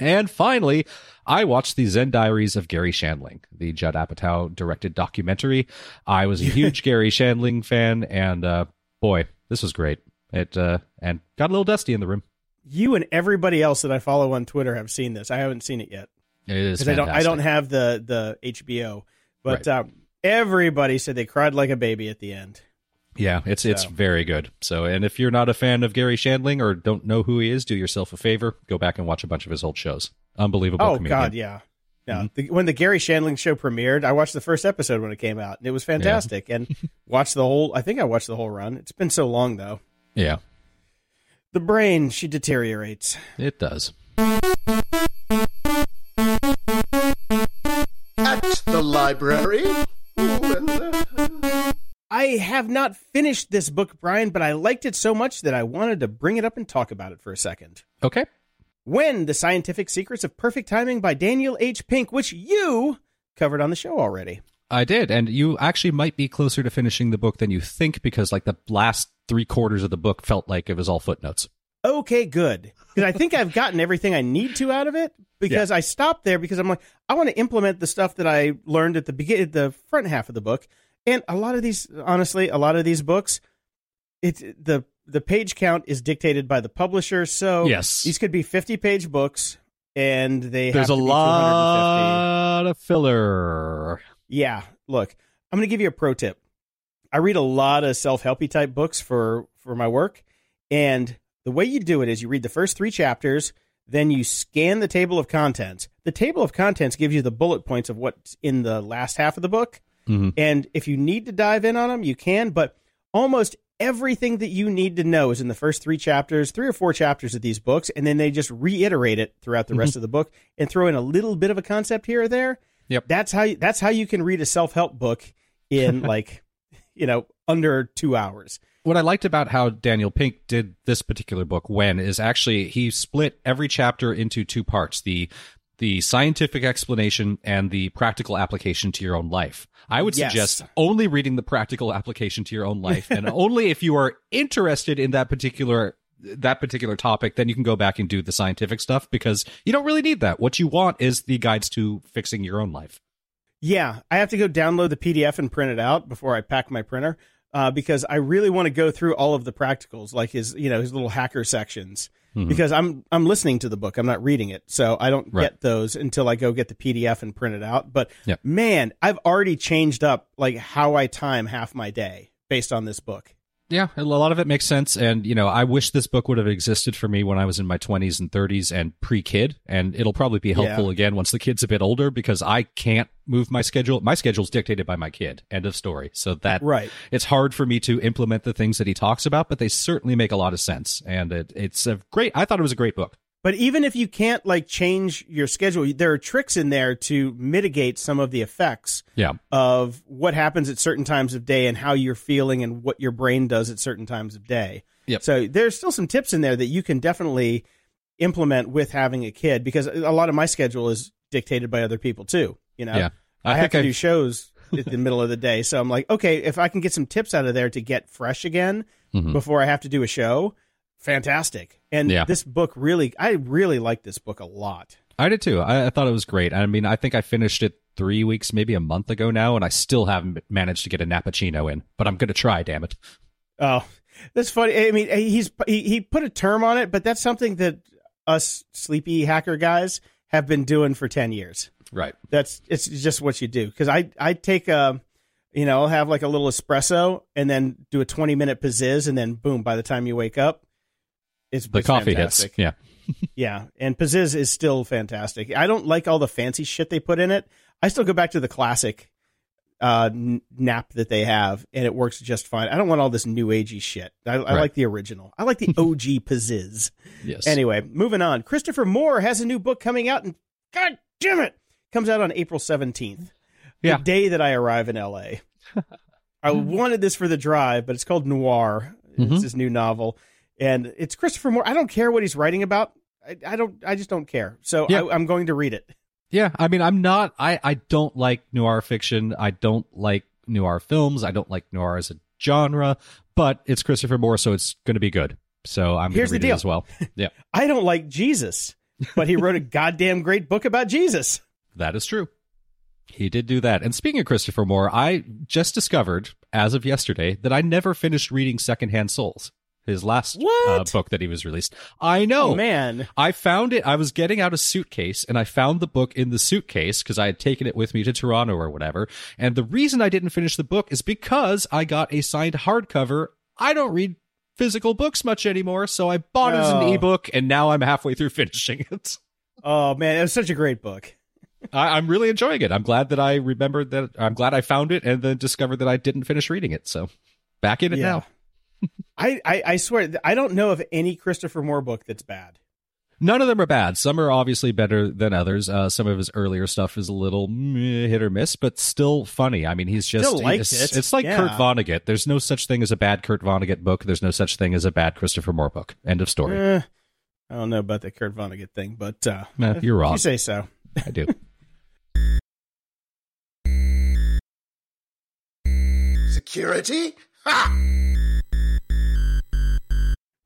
And finally, I watched the Zen Diaries of Garry Shandling, the Judd Apatow directed documentary. I was a huge Garry Shandling fan, and uh, boy, this was great. It uh, and got a little dusty in the room. You and everybody else that I follow on Twitter have seen this. I haven't seen it yet It is because I don't. I don't have the the HBO. But Right. um, everybody said they cried like a baby at the end. Yeah, it's it's very good. So, and if you're not a fan of Garry Shandling or don't know who he is, do yourself a favor, go back and watch a bunch of his old shows. Unbelievable. Oh comedian. God, yeah. Yeah. Mm-hmm. The, when the Garry Shandling show premiered, I watched the first episode when it came out, and it was fantastic. And watched the whole. I think I watched the whole run. It's been so long though. Yeah, The brain, she deteriorates. it does. At the library. I have not finished this book, Brian, but I liked it so much that I wanted to bring it up and talk about it for a second. Okay. When The Scientific Secrets of Perfect Timing by Daniel H. Pink, which you covered on the show already. I did, and you actually might be closer to finishing the book than you think because, like, the last three quarters of the book felt like it was all footnotes. Okay, good. Because I think I've gotten everything I need to out of it. Because I stopped there because I'm like, I want to implement the stuff that I learned at the begin, the front half of the book. And a lot of these, honestly, a lot of these books, it's the the page count is dictated by the publisher. So Yes. these could be 50 page books, and they There's have a to be 250. lot of filler. Yeah, look, I'm going to give you a pro tip. I read a lot of self-helpy type books for for my work, and the way you do it is you read the first 3 chapters, then you scan the table of contents. The table of contents gives you the bullet points of what's in the last half of the book. Mhm. And if you need to dive in on them, you can, but almost everything that you need to know is in the first 3 chapters, 3 or 4 chapters of these books, and then they just reiterate it throughout the rest of the book and throw in a little bit of a concept here or there Yep. that's how you, that's how you can read a self-help book in like you know under 2 hours. What I liked about how Daniel Pink did this particular book, when, is actually he split every chapter into two parts: the the scientific explanation and the practical application to your own life. I would Yes. suggest only reading the practical application to your own life, and only if you are interested in that particular that particular topic, then you can go back and do the scientific stuff because you don't really need that. What you want is the guides to fixing your own life. Yeah, I have to go download the PDF and print it out before I pack my printer uh, because I really want to go through all of the practicals, like his you know his little hacker sections. Mm-hmm. Because I'm I'm listening to the book, I'm not reading it, so I don't Right. get those until I go get the PDF and print it out. But Yep. man, I've already changed up like how I time half my day based on this book. Yeah, a lot of it makes sense. And, you know, I wish this book would have existed for me when I was in my 20s and 30s and pre kid. And it'll probably be helpful Yeah. again once the kid's a bit older because I can't move my schedule. My schedule's dictated by my kid. End of story. So that, Right. it's hard for me to implement the things that he talks about, but they certainly make a lot of sense. And it, it's a great, I thought it was a great book. But even if you can't like change your schedule, there are tricks in there to mitigate some of the effects Yeah. of what happens at certain times of day and how you're feeling and what your brain does at certain times of day. Yep. So there's still some tips in there that you can definitely implement with having a kid because a lot of my schedule is dictated by other people too. You know, Yeah. I, I have to I- do shows at the middle of the day, so I'm like, okay, if I can get some tips out of there to get fresh again Mhm. before I have to do a show, fantastic. And Yeah. this book really, I really like this book a lot. I did too. I, I thought it was great. I mean, I think I finished it three weeks, maybe a month ago now, and I still haven't managed to get a Nappuccino in, but I'm going to try, damn it. Oh, that's funny. I mean, he's he, he put a term on it, but that's something that us sleepy hacker guys have been doing for ten years. Right. That's it's just what you do. Because I I take a, you know, I'll have like a little espresso and then do a twenty minute Pzizz, and then boom, by the time you wake up, it's The it's coffee fantastic. hits. Yeah. Yeah, and Pzizz is still fantastic. I don't like all the fancy shit they put in it. I still go back to the classic uh, nap that they have, and it works just fine. I don't want all this new agey shit. I, I Right. like the original. I like the OG Pzizz. Yes. Anyway, moving on. Christopher Moore has a new book coming out, and God damn it, comes out on April seventeenth, Yeah. the day that I arrive in LA. I wanted this for the drive, but it's called Noir. It's Mhm. his new novel, and it's Christopher Moore. I don't care what he's writing about. I, I don't. I just don't care. So Yeah. I, I'm going to read it. Yeah, I mean, I'm not. I I don't like noir fiction. I don't like noir films. I don't like noir as a genre. But it's Christopher Moore, so it's going to be good. So I'm Here's read the it deal. as well. Yeah, I don't like Jesus, but he wrote a goddamn great book about Jesus. that is true. He did do that. And speaking of Christopher Moore, I just discovered as of yesterday that I never finished reading Secondhand Souls, his last uh, book that he was released. I know. Oh man, I found it. I was getting out a suitcase and I found the book in the suitcase because I had taken it with me to Toronto or whatever. And the reason I didn't finish the book is because I got a signed hardcover. I don't read physical books much anymore, so I bought it as an Oh. ebook and now I'm halfway through finishing it. oh man, it was such a great book. I, I'm really enjoying it. I'm glad that I remembered that. I'm glad I found it and then discovered that I didn't finish reading it. So back in it Yeah. now. I, I I swear I don't know of any Christopher Moore book that's bad. None of them are bad. Some are obviously better than others. Uh, some of his earlier stuff is a little meh, hit or miss, but still funny. I mean, he's just Still liked it's, it. it's like Yeah. Kurt Vonnegut. There's no such thing as a bad Kurt Vonnegut book. There's no such thing as a bad Christopher Moore book. End of story. Eh, I don't know about the Kurt Vonnegut thing, but uh, Eh, you're if wrong. You say so. I do. Security? Ha!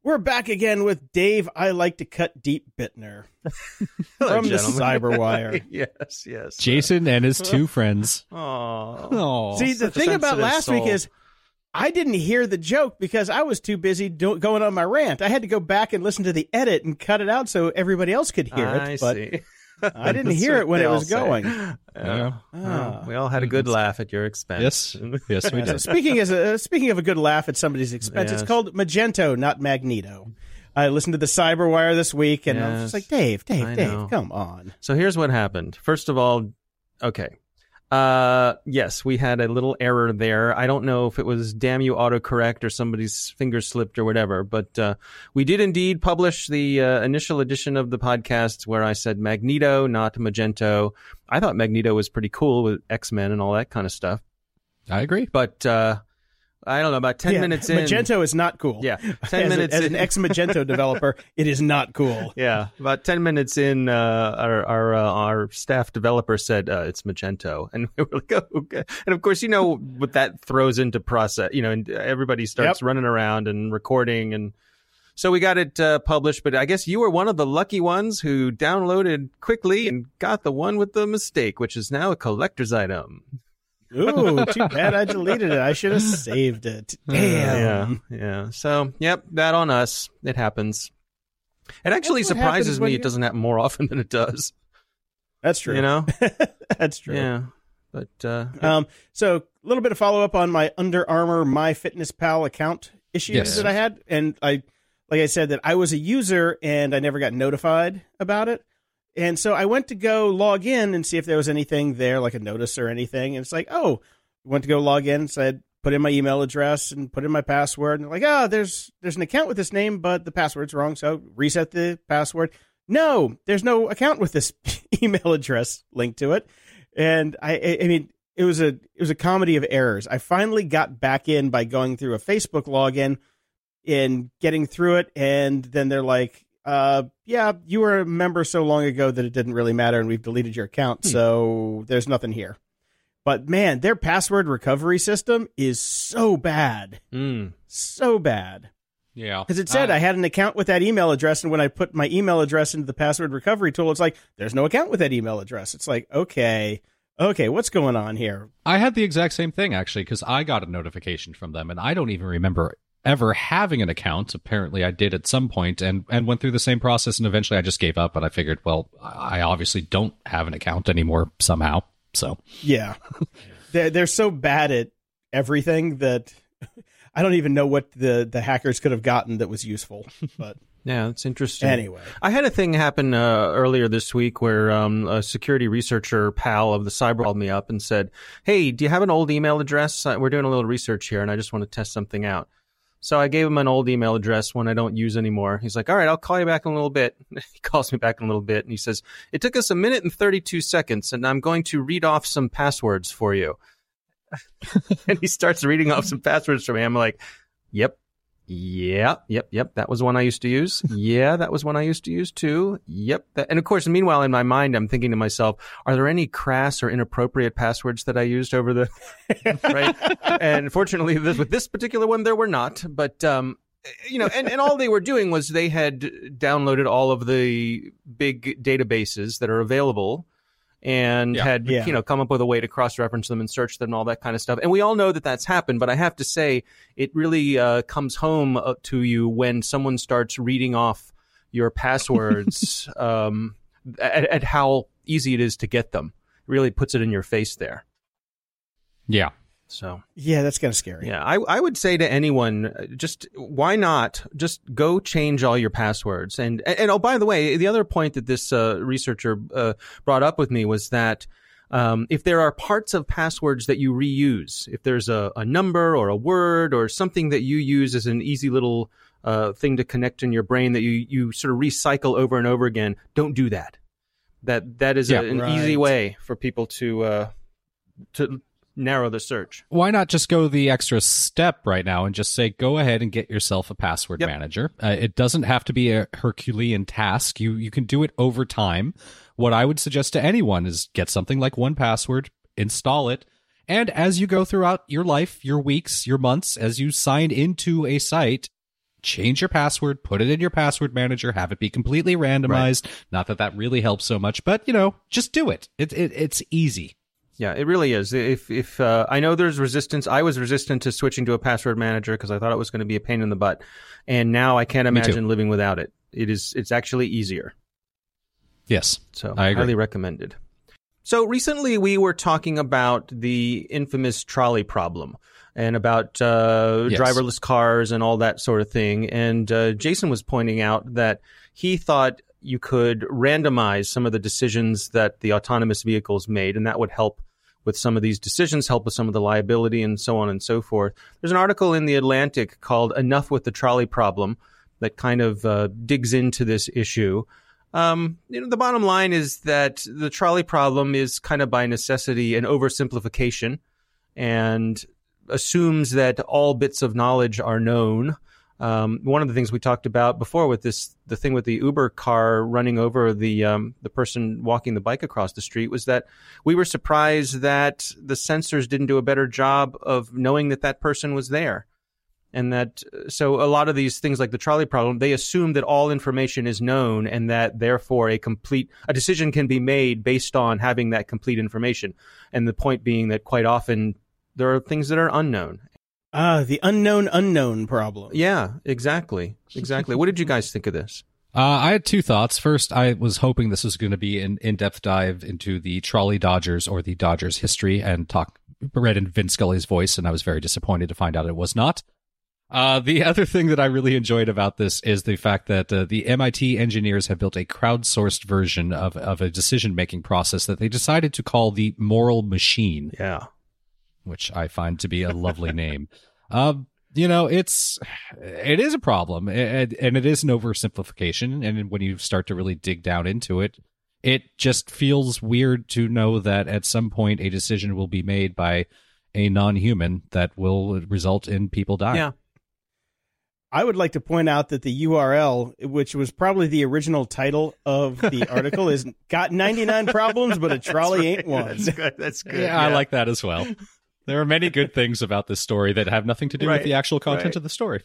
We're back again with Dave. I like to cut deep Bittner from the gentlemen. Cyberwire. yes, yes. Jason and his two friends. Oh, See, the thing about sensitive last week is I didn't hear the joke because I was too busy do- going on my rant. I had to go back and listen to the edit and cut it out so everybody else could hear I it. But see. I didn't hear it when it was going. Yeah. Yeah. Well, Ah. we all had a good laugh at your expense. yes, yes, we Yeah, did. speaking as a, speaking of a good laugh at somebody's expense, it's called Magento, not Magneto. I listened to the Cyberwire this week, and I was just like, Dave, Dave, I Dave, know. come on. So here's what happened. First of all, okay. Uh, yes, we had a little error there. I don't know if it was damn you autocorrect or somebody's finger slipped or whatever, but uh, we did indeed publish the uh, initial edition of the podcast where I said Magneto, not Magento. I thought Magneto was pretty cool with X Men and all that kind of stuff, I agree. but uh, I don't know. About ten Yeah, minutes in, Magento is not cool. yeah, ten as, minutes a, as in, an ex Magento developer, it is not cool. Yeah, about ten minutes in, uh, our our uh, our staff developer said uh, it's Magento, and we were like, oh, okay. And of course, you know what that throws into process. You know, and everybody starts Yep. running around and recording, and so we got it uh, published. But I guess you were one of the lucky ones who downloaded quickly and got the one with the mistake, which is now a collector's item. Ooh, too bad I deleted it. I should have saved it. Damn. Yeah, yeah. So, yep, that on us. It happens. It actually surprises me. you- It doesn't happen more often than it does. That's true. You know. That's true. Yeah. But uh Um, so a little bit of follow up on my Under Armour MyFitnessPal account issues Yes. that I had, and I, like I said, that I was a user and I never got notified about it. And so I went to go log in and see if there was anything there, like a notice or anything. And it's like, oh, went to go log in, said put in my email address and put in my password, and like, oh, there's there's an account with this name, but the password's wrong, so reset the password. No, there's no account with this email address linked to it. And I, I mean, it was a it was a comedy of errors. I finally got back in by going through a Facebook login and getting through it, and then they're like, uh, yeah, you were a member so long ago that it didn't really matter, and we've deleted your account, so there's nothing here. But man, their password recovery system is so bad, Mm. so bad. Yeah. Because it said Uh, I had an account with that email address, and when I put my email address into the password recovery tool, it's like there's no account with that email address. It's like okay, okay, what's going on here? I had the exact same thing actually because I got a notification from them and I don't even remember ever having an account. Apparently, I did at some point and and went through the same process and eventually I just gave up. But I figured, well, I obviously don't have an account anymore somehow. So Yeah, they're they're so bad at everything that I don't even know what the the hackers could have gotten that was useful. But Yeah, it's interesting. anyway, I had a thing happen uh, earlier this week where um, a security researcher pal of the cyber called me up and said, "Hey, do you have an old email address? Uh, We're doing a little research here, and I just want to test something out." So I gave him an old email address, one I don't use anymore. He's like, "All right, I'll call you back in a little bit." he calls me back in a little bit, and he says, "It took us a minute and thirty-two seconds, and I'm going to read off some passwords for you." and he starts reading off some passwords for me. I'm like, "Yep." Yeah, yep, yep. That was one I used to use. Yeah, that was one I used to use too. Yep. That, and of course, meanwhile, in my mind, I'm thinking to myself, are there any crass or inappropriate passwords that I used over the, right? And fortunately, this, with this particular one, there were not. But, um, you know, and, and all they were doing was they had downloaded all of the big databases that are available and Yeah. had Yeah. you know come up with a way to cross reference them and search them and all that kind of stuff. And we all know that that's happened, but I have to say it really uh, comes home uh, to you when someone starts reading off your passwords um, at, at how easy it is to get them. It really puts it in your face there. yeah. So yeah, that's kind of scary. yeah, I I would say to anyone, uh, just why not just go change all your passwords and and, and oh by the way, the other point that this uh, researcher uh, brought up with me was that. Um, if there are parts of passwords that you reuse, if there's a, a number or a word or something that you use as an easy little uh, thing to connect in your brain that you, you sort of recycle over and over again, don't do that. That that is Yeah. a, an easy way for people to uh, to narrow the search. Why not just go the extra step right now and just say, go ahead and get yourself a password Yep. manager? Uh, it doesn't have to be a Herculean task. You you can do it over time. What I would suggest to anyone is get something like 1Password, install it, and as you go throughout your life, your weeks, your months, as you sign into a site, change your password, put it in your password manager, have it be completely randomized. Not that that really helps so much, but you know, just do it. It, it it's easy. Yeah, it really is. If if uh, I know there's resistance, I was resistant to switching to a password manager because I thought it was going to be a pain in the butt, and now I can't imagine living without it. It is. It's actually easier. Yes. So I agree. highly recommended. So recently we were talking about the infamous trolley problem and about uh, Yes. driverless cars and all that sort of thing. And uh, Jason was pointing out that he thought you could randomize some of the decisions that the autonomous vehicles made, and that would help with some of these decisions, help with some of the liability, and so on and so forth. There's an article in the Atlantic called "Enough with the Trolley Problem" that kind of uh, digs into this issue. Um, you know, the bottom line is that the trolley problem is kind of by necessity an oversimplification and assumes that all bits of knowledge are known. Um, one of the things we talked about before with this, the thing with the Uber car running over the um, the person walking the bike across the street was that we were surprised that the sensors didn't do a better job of knowing that that person was there. And that so a lot of these things like the trolley problem they assume that all information is known and that therefore a complete a decision can be made based on having that complete information. And the point being that quite often there are things that are unknown Ah, the unknown unknown problem. yeah exactly exactly what did you guys think of this Uh, I had two thoughts. First, I was hoping this was going to be an in-depth dive into the trolley Dodgers or the Dodgers history and talk read in Vince Scully's voice, and I was very disappointed to find out it was not. Uh, the other thing that I really enjoyed about this is the fact that uh, the MIT engineers have built a crowdsourced version of, of a decision making process that they decided to call the moral machine, Yeah. Which I find to be a lovely name. Um, you know, it's it is a problem, and, and it is an oversimplification. And when you start to really dig down into it, it just feels weird to know that at some point a decision will be made by a non-human that will result in people dying. Yeah. I would like to point out that the URL, which was probably the original title of the article, is got 99 problems, but a trolley ain't one. That's good. That's good. Yeah, I like that as well. There are many good things about this story that have nothing to do Right, with the actual content right. of the story.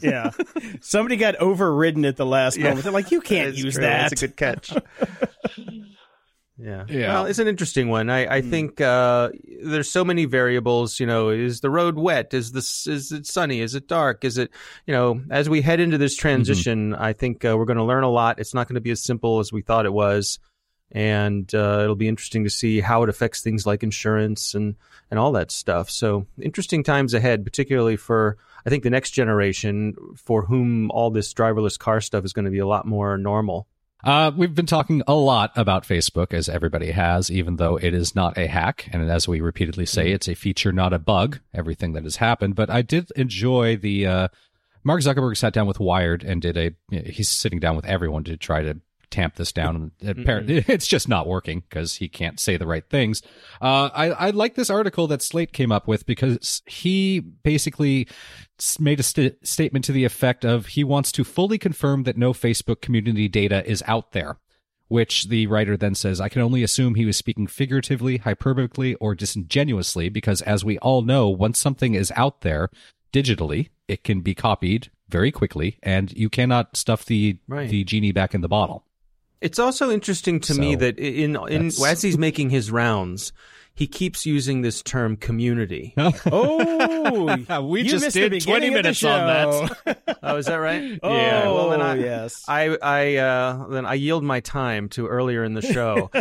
Yeah. Somebody got overridden at the last moment. They're like, you can't That's use true. that. That's a good catch. yeah. Yeah. Well, it's an interesting one. I, I think uh, there's so many variables. You know, is the road wet? Is this is it sunny? Is it dark? Is it you know? As we head into this transition, I think uh, we're going to learn a lot. It's not going to be as simple as we thought it was, and uh, it'll be interesting to see how it affects things like insurance and and all that stuff. So interesting times ahead, particularly for I think the next generation for whom all this driverless car stuff is going to be a lot more normal. Uh, we've been talking a lot about Facebook, as everybody has, even though it is not a hack. And as we repeatedly say, it's a feature, not a bug, everything that has happened. But I did enjoy the, uh, Mark Zuckerberg sat down with Wired and did a, he's sitting down with everyone to try to tamp this down. And apparently it's just not working because he can't say the right things. Uh, I, I like this article that Slate came up with because he basically made a st- statement to the effect of he wants to fully confirm that no Facebook community data is out there. Which the writer then says, I can only assume he was speaking figuratively, hyperbolically, or disingenuously, because as we all know, once something is out there digitally, it can be copied very quickly, and you cannot stuff the Right. the genie back in the bottle. It's also interesting to me that in in as he's making his rounds, he keeps using this term community. Oh, We you just missed did 20 beginning of the minutes on that. oh, is that right? oh, yeah. Well, then I, yes. I I uh, then I yield my time to earlier in the show.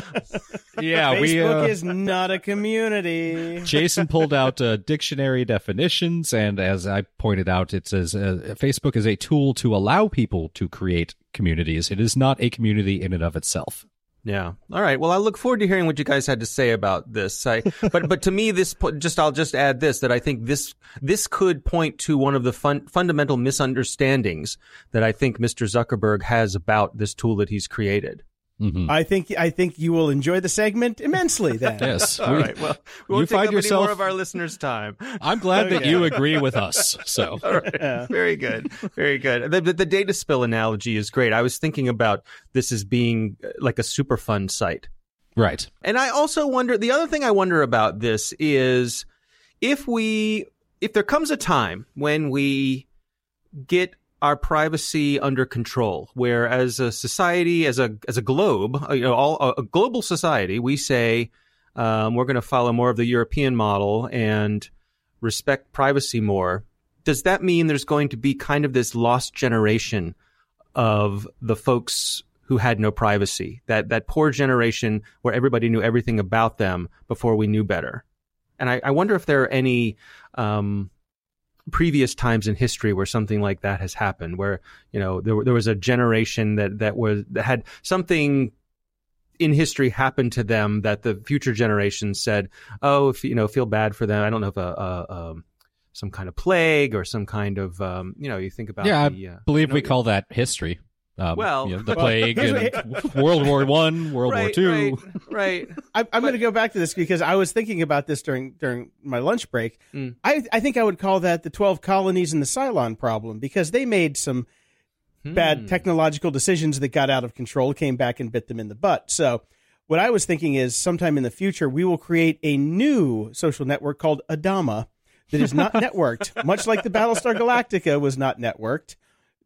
yeah, Facebook we uh, is not a community. Jason pulled out uh, dictionary definitions, and as I pointed out, it says uh, Facebook is a tool to allow people to create communities. It is not a community in and of itself. Yeah. All right. Well, I look forward to hearing what you guys had to say about this. I, but but to me, this just I'll just add this that I think this this could point to one of the fun, fundamental misunderstandings that I think Mr. Zuckerberg has about this tool that he's created. Mhm. I think I think you will enjoy the segment immensely. Then, Yes, All we- right. Well, we won't you take find up any yourself- more of our listeners' time. I'm glad that you agree with us. So All right. Very good. Very good. The, the, the data spill analogy is great. I was thinking about this as being uh, like a super fun site. right, And I also wonder the other thing I wonder about this is if we if there comes a time when we get our privacy under control where as a society as a as a globe uh, you know all a, a global society we say um, we're going to follow more of the European model and respect privacy more. Does that mean there's going to be kind of this lost generation of the folks who had no privacy? That that poor generation where everybody knew everything about them before we knew better? And I, I wonder if there are any um, previous times in history where something like that has happened, where you know there there was a generation that that was that had something in history happen to them that the future generations said, "Oh, if you know, feel bad for them." I don't know if a, a, um some kind of plague or some kind of um, you know, you think about yeah, the, uh, I believe we call that history. Um, Well- you know, the plague, and World War One, World War right, Two. right, right. I, I'm going to go back to this because I was thinking about this during during my lunch break. Mm. I I think I would call that the 12 colonies and the Cylon problem because they made some bad Hmm. technological decisions that got out of control, came back and bit them in the butt. So, what I was thinking is sometime in the future, we will create a new social network called Adama that is not networked, much like the Battlestar Galactica was not networked,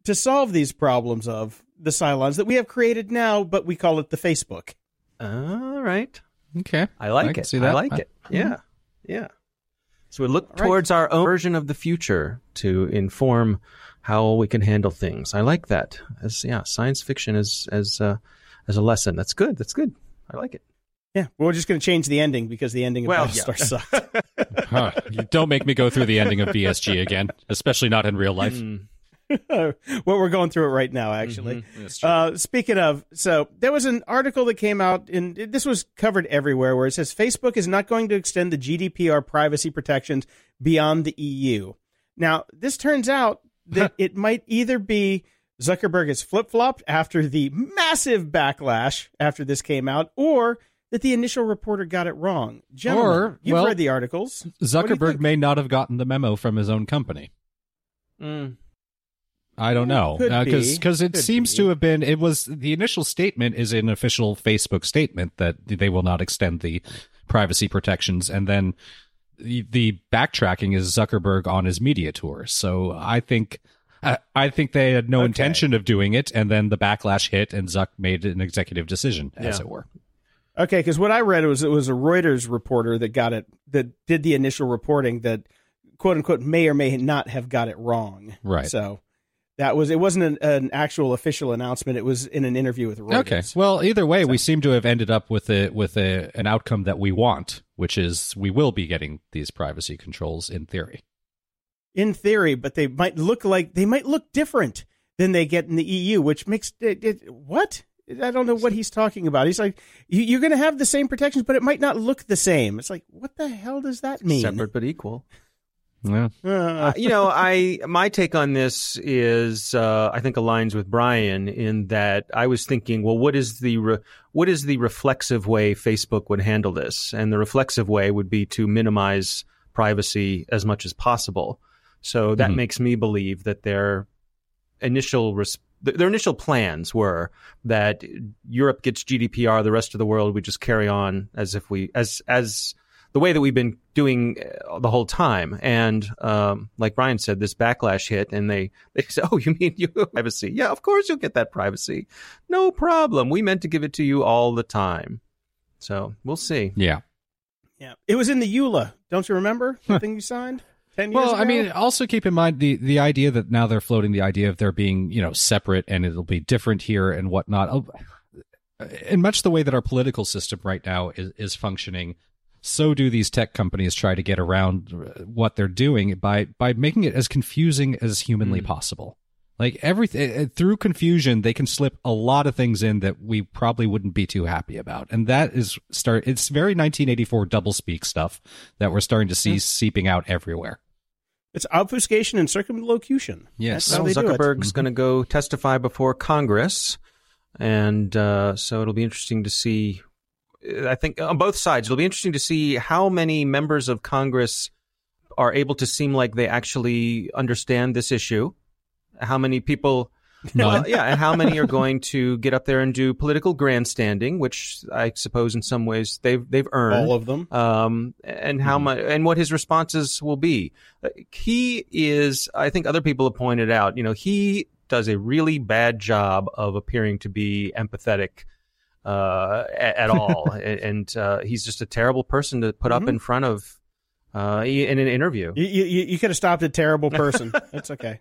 to solve these problems of the Cylons that we have created now, but we call it the Facebook. All right. Okay, I like I it. see that. I that. like it. Yeah. Yeah. So we look right. towards our own version of the future to inform how we can handle things. I like that. As yeah, science fiction as as uh, as a lesson. That's good. That's good. I like it. Yeah, we're just going to change the ending because the ending of Well, Battlestar yeah. sucked. Huh. Don't make me go through the ending of BSG again, especially not in real life. Mm, well, we're going through it right now, actually. mhm. Uh, speaking of, so there was an article that came out, and this was covered everywhere, where it says Facebook is not going to extend the GDPR privacy protections beyond the EU. Now, this turns out that it might either be Zuckerberg has flip flopped after the massive backlash after this came out, or that the initial reporter got it wrong. Gentlemen, Or, you've well, read the articles. What do you Zuckerberg may not have gotten the memo from his own company. mm. I don't know because uh, be. because it Could seems be. to have been it was the initial statement is an official Facebook statement that they will not extend the privacy protections, and then the, the backtracking is Zuckerberg on his media tour. So I think. I I think they had no Okay. intention of doing it, and then the backlash hit, and Zuck made an executive decision, as Yeah. it were. Okay, because what I read was it was a Reuters reporter that got it that did the initial reporting that quote unquote may or may not have got it wrong. Right. So that was it wasn't an, an actual official announcement. It was in an interview with Reuters. Okay. Well, either way, we seem to have ended up with a with a an outcome that we want, which is we will be getting these privacy controls in theory. In theory, but they might look like they might look different than they get in the EU, which makes it, it what. I don't know what he's talking about. He's like, you're going to have the same protections, but it might not look the same. It's like, what the hell does that mean? Separate but equal. Yeah. Uh, you know, I my take on this is uh, I think aligns with Brian in that I was thinking, well, what is the re- what is the reflexive way Facebook would handle this? And the reflexive way would be to minimize privacy as much as possible. So that Mhm. makes me believe that their initial res- th- their initial plans were that Europe gets GDPR, the rest of the world we just carry on as if we as as the way that we've been doing uh, the whole time. And um, like Brian said, this backlash hit, and they they said, "Oh, you mean you privacy? Yeah, of course you'll get that privacy, no problem. We meant to give it to you all the time." So we'll see. Yeah. yeah, it was in the EULA. Don't you remember the thing you signed ten years Well, ago? I mean, also keep in mind the the idea that now they're floating the idea of there being you know separate and it'll be different here and whatnot. Oh, In much the way that our political system right now is is functioning, so do these tech companies try to get around uh, what they're doing by by making it as confusing as humanly hmm. possible. Like everything uh, uh, through confusion, they can slip a lot of things in that we probably wouldn't be too happy about, and that is start. It's very 1984 doublespeak stuff that we're starting to see hmm. seeping out everywhere. it's obfuscation and circumlocution. Yes. That's how Well, they do it. Zuckerberg's mm-hmm. going to go testify before Congress, and uh, so it'll be interesting to see. I think on both sides, it'll be interesting to see how many members of Congress are able to seem like they actually understand this issue. How many people, Well, yeah, and how many are going to get up there and do political grandstanding, which I suppose in some ways they've they've earned All of them. um, and how much and what his responses will be. Uh, He is, I think, other people have pointed out. You know, he does a really bad job of appearing to be empathetic uh, at, at all, and uh, he's just a terrible person to put up in front of uh, in an interview. You, you, you could have stopped a terrible person. It's okay.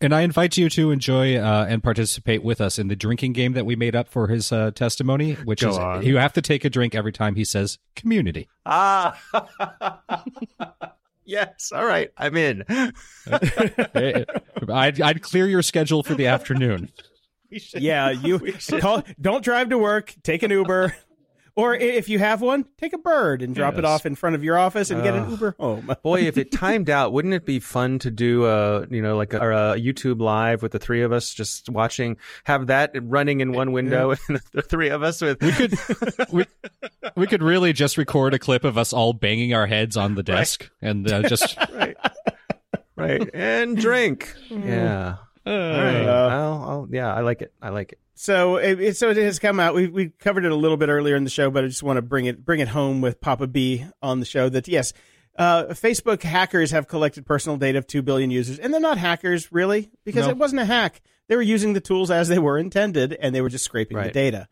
And I invite you to enjoy uh, and participate with us in the drinking game that we made up for his uh, testimony, which Go is on. you have to take a drink every time he says community. Ah. yes. All right. I'm in. I'd, I'd clear your schedule for the afternoon. Yeah, you call. Don't drive to work. Take an Uber, or if you have one, take a bird and drop it off in front of your office and get an Uber home. Boy, if it timed out, wouldn't it be fun to do a you know like a, a YouTube live with the three of us just watching, have that running in one window, and the three of us with We could we, we could really just record a clip of us all banging our heads on the desk and uh, just right, right, and drink. Yeah. All right. Uh, I'll, I'll, yeah, I like it. I like it. So it, it- so it has come out. We we covered it a little bit earlier in the show, but I just want to bring it bring it home with Papa B on the show. That yes, uh, Facebook hackers have collected personal data of two billion users, and they're not hackers really because No. it wasn't a hack. They were using the tools as they were intended, and they were just scraping the data.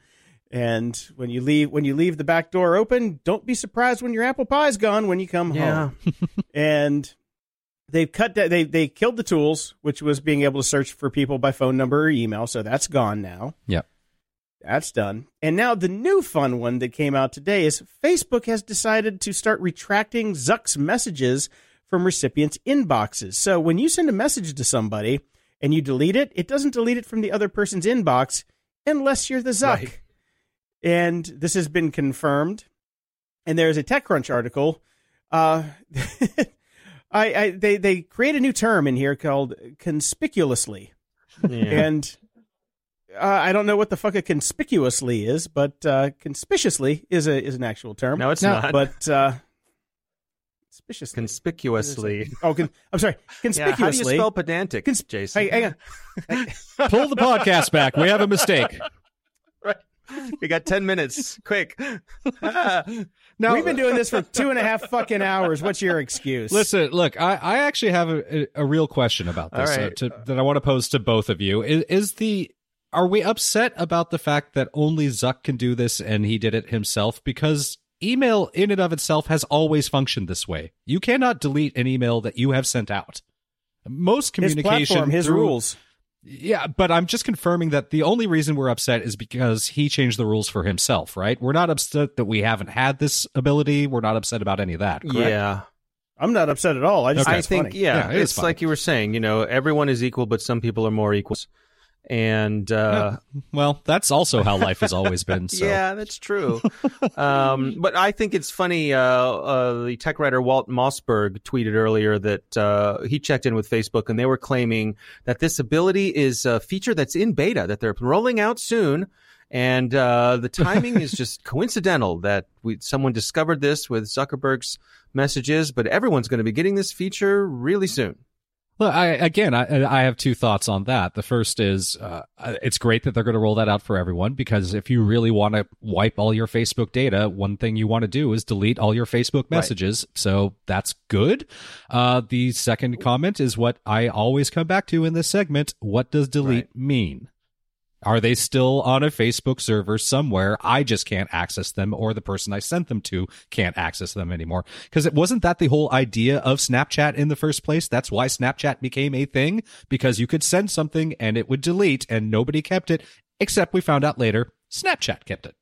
And when you leave when you leave the back door open, don't be surprised when your apple pie's gone when you come home. and they've cut that they they killed the tools which was being able to search for people by phone number or email so that's gone now Yep. That's done. And now the new fun one that came out today is Facebook has decided to start retracting Zuck's messages from recipients' inboxes. So when you send a message to somebody and you delete it, it doesn't delete it from the other person's inbox unless you're the Zuck. Right. And this has been confirmed. And there's a TechCrunch article. Uh, I, I they they create a new term in here called conspicuously, Yeah. and uh, I don't know what the fuck a conspicuously is, but uh, conspicuously is a is an actual term. no, it's No, not. but uh, conspicuously. conspicuously. oh, con- I'm sorry. Yeah, Conspicuously. how do you spell pedantic, Cons- Jason? Hey, hang on. Pull the podcast back. We have a mistake. Right. We got ten minutes. Quick. Now, We've been doing this for two and a half fucking hours. What's your excuse? Listen, look, I, I actually have a, a, a real question about this All uh, to, that I want to pose to both of you. Is, is the are we upset about the fact that only Zuck can do this and he did it himself? Because email in and of itself has always functioned this way. You cannot delete an email that you have sent out. Most his communication, platform, his through- rules. Yeah, but I'm just confirming that the only reason we're upset is because he changed the rules for himself, right? We're not upset that we haven't had this ability. We're not upset about any of that. Correct? yeah. I'm not upset at all. I just Okay. think I it's think funny. yeah, Yeah, it is it's funny. like you were saying. You know, everyone is equal, but some people are more equals. And uh, Well, that's also how life has always been. So. yeah, that's true. um, but I think it's funny. Uh, uh, the tech writer Walt Mossberg tweeted earlier that uh, he checked in with Facebook, and they were claiming that this ability is a feature that's in beta that they're rolling out soon. And uh, the timing is just coincidental that we, someone discovered this with Zuckerberg's messages, but everyone's going to be getting this feature really soon. Well, I, again, I, I have two thoughts on that. The first is uh, it's great that they're going to roll that out for everyone because if you really want to wipe all your Facebook data, one thing you want to do is delete all your Facebook messages. So that's good. Uh, the second comment is what I always come back to in this segment. What does delete mean? Are they still on a Facebook server somewhere? I just can't access them, or the person I sent them to can't access them anymore. Because it wasn't that the whole idea of Snapchat in the first place. That's why Snapchat became a thing, because you could send something and it would delete and nobody kept it, except we found out later Snapchat kept it.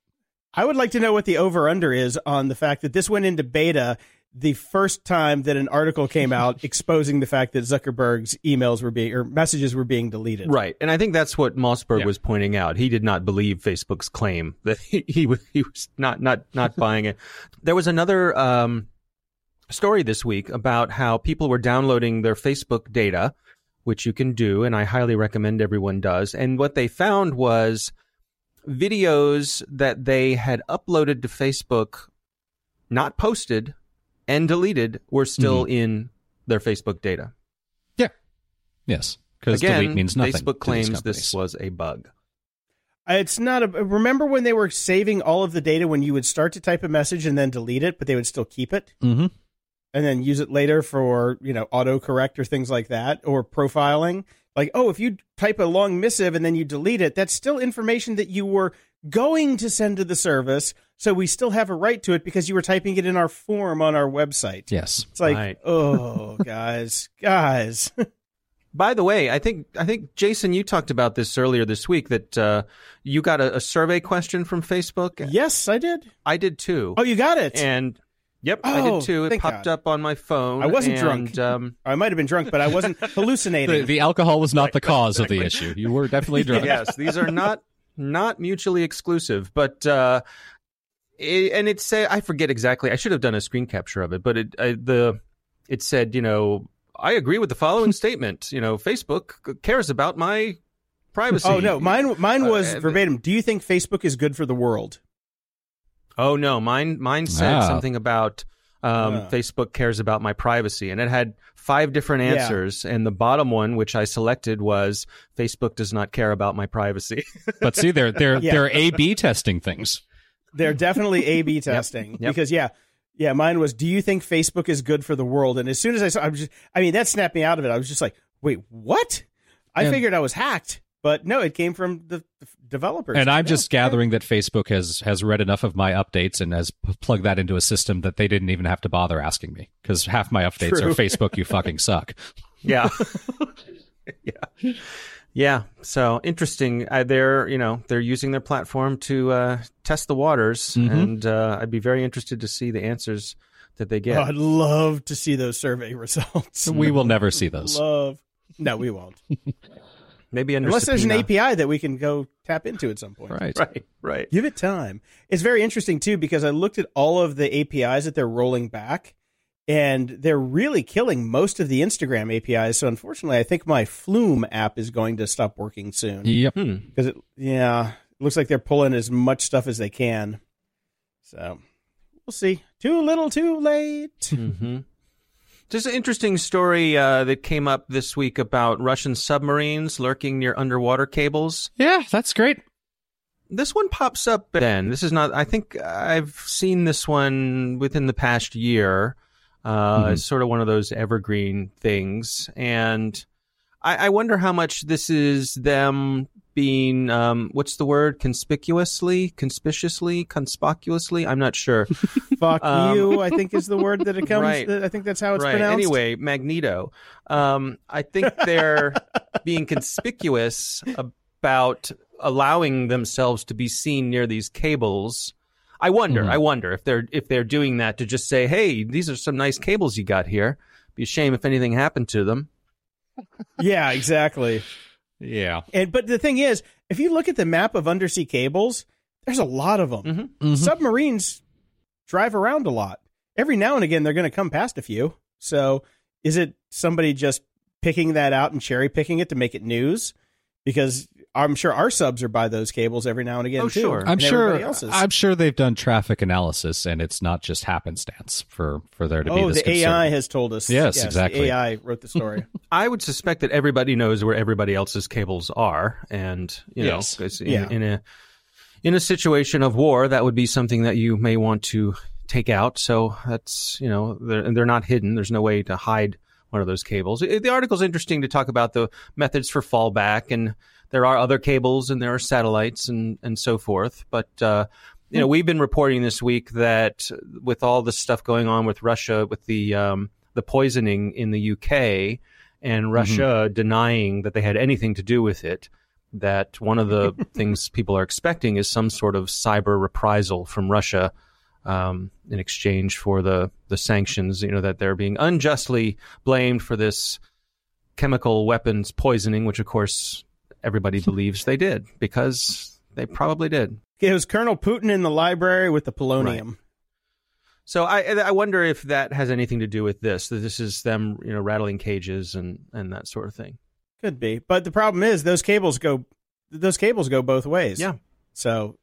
I would like to know what the over under is on the fact that this went into beta the first time that an article came out exposing the fact that Zuckerberg's emails were being or messages were being deleted. Right, and I think that's what Mossberg Yeah. was pointing out. He did not believe Facebook's claim that he, he was he was not not not buying it. There was another um, story this week about how people were downloading their Facebook data, which you can do, and I highly recommend everyone does. And what they found was videos that they had uploaded to Facebook, not posted and deleted, were still in their Facebook data. Yeah. Yes. Because delete means nothing. Facebook to these claims this was a bug. Uh, It's not a. Remember when they were saving all of the data when you would start to type a message and then delete it, but they would still keep it Mhm. and then use it later for you know autocorrect or things like that or profiling. Like, oh, if you type a long missive and then you delete it, that's still information that you were going to send to the service. So we still have a right to it because you were typing it in our form on our website. Yes. It's like, Right. oh, guys, guys. By the way, I think I think Jason, you talked about this earlier this week that uh, you got a, a survey question from Facebook. yes, I did. I did too. Oh, you got it. and yep, I Oh, did too. It popped God. up on my phone. I wasn't and, drunk. Um, I might have been drunk, but I wasn't hallucinating. The, the alcohol was not the cause of the issue. You were definitely drunk. yes, these are not not mutually exclusive, but uh, it, and it said I forget exactly. I should have done a screen capture of it, but it I, the it said you know I agree with the following statement. You know, Facebook cares about my privacy. oh no, mine mine was Uh, verbatim. Do you think Facebook is good for the world? Oh no, mine mine said Ah. something about um, Ah. Facebook cares about my privacy, and it had five different Yeah. answers, and the bottom one, which I selected, was Facebook does not care about my privacy. But see, they're they're Yeah. they're A B testing things. They're definitely A/B testing Yep. because yeah, yeah. Mine was. Do you think Facebook is good for the world? And as soon as I saw, I was just. I mean, that snapped me out of it. I was just like, wait, what? I And- figured I was hacked, but no, it came from the, the developers. And I'm just gathering that Facebook has has read enough of my updates and has p- plugged that into a system that they didn't even have to bother asking me because half my updates True. are Facebook. You fucking suck. yeah, yeah. Yeah, so interesting. Uh, they're you know they're using their platform to uh, test the waters, Mhm. and uh, I'd be very interested to see the answers that they get. Oh, I'd love to see those survey results. We will never see those. Love. No, we won't. Maybe under Unless there's an. API that we can go tap into at some point. Right. Right, right. Give it time. It's very interesting too because I looked at all of the APIs that they're rolling back, and they're really killing most of the Instagram APIs. So unfortunately, I think my Flume app is going to stop working soon Yep. Hmm. because it, yeah, it looks like they're pulling as much stuff as they can. So we'll see. Too little, too late. hmm Just an interesting story uh, that came up this week about Russian submarines lurking near underwater cables. Yeah, that's great. This one pops up then. This is not, I think I've seen this one within the past year. Uh, Mhm. It's sort of one of those evergreen things. And I, I wonder how much this is them being, um, what's the word? Conspicuously? Conspicuously? Conspicuously? I'm not sure. Fuck Um, you. I think is the word that it comes. Right. I think that's how it's right. pronounced. Anyway, Magneto. Um, I think they're being conspicuous about allowing themselves to be seen near these cables. I wonder. Mhm. I wonder if they're if they're doing that to just say, "Hey, these are some nice cables you got here." Be a shame if anything happened to them. Yeah, exactly. Yeah. And but the thing is, if you look at the map of undersea cables, there's a lot of them. Mhm. Mhm. Submarines drive around a lot. Every now and again, they're going to come past a few. So, is it somebody just picking that out and cherry picking it to make it news? Because I'm sure our subs are by those cables every now and again Oh, too. sure. I'm sure. else's. I'm sure they've done traffic analysis, and it's not just happenstance for for there to be oh, the concern. AI has told us. Yes, the exactly. AI wrote the story. I would suspect that everybody knows where everybody else's cables are, and you know, Yes. in, Yeah. in a in a situation of war, that would be something that you may want to take out. So that's you know, they're they're not hidden. There's no way to hide one of those cables. It- the article's interesting to talk about the methods for fallback, and there are other cables and there are satellites and and so forth. But uh, you know, we've been reporting this week that with all the stuff going on with Russia, with the um, the poisoning in the UK, and Russia denying that they had anything to do with it, that one of the things people are expecting is some sort of cyber reprisal from Russia um, in exchange for the the sanctions. You know that they're being unjustly blamed for this chemical weapons poisoning, which of course everybody believes they did because they probably did. it was Colonel Putin in the library with the polonium. So I I wonder if that has anything to do with this. That this is them you know rattling cages and and that sort of thing. Could be, but the problem is those cables go those cables go both ways. Yeah. So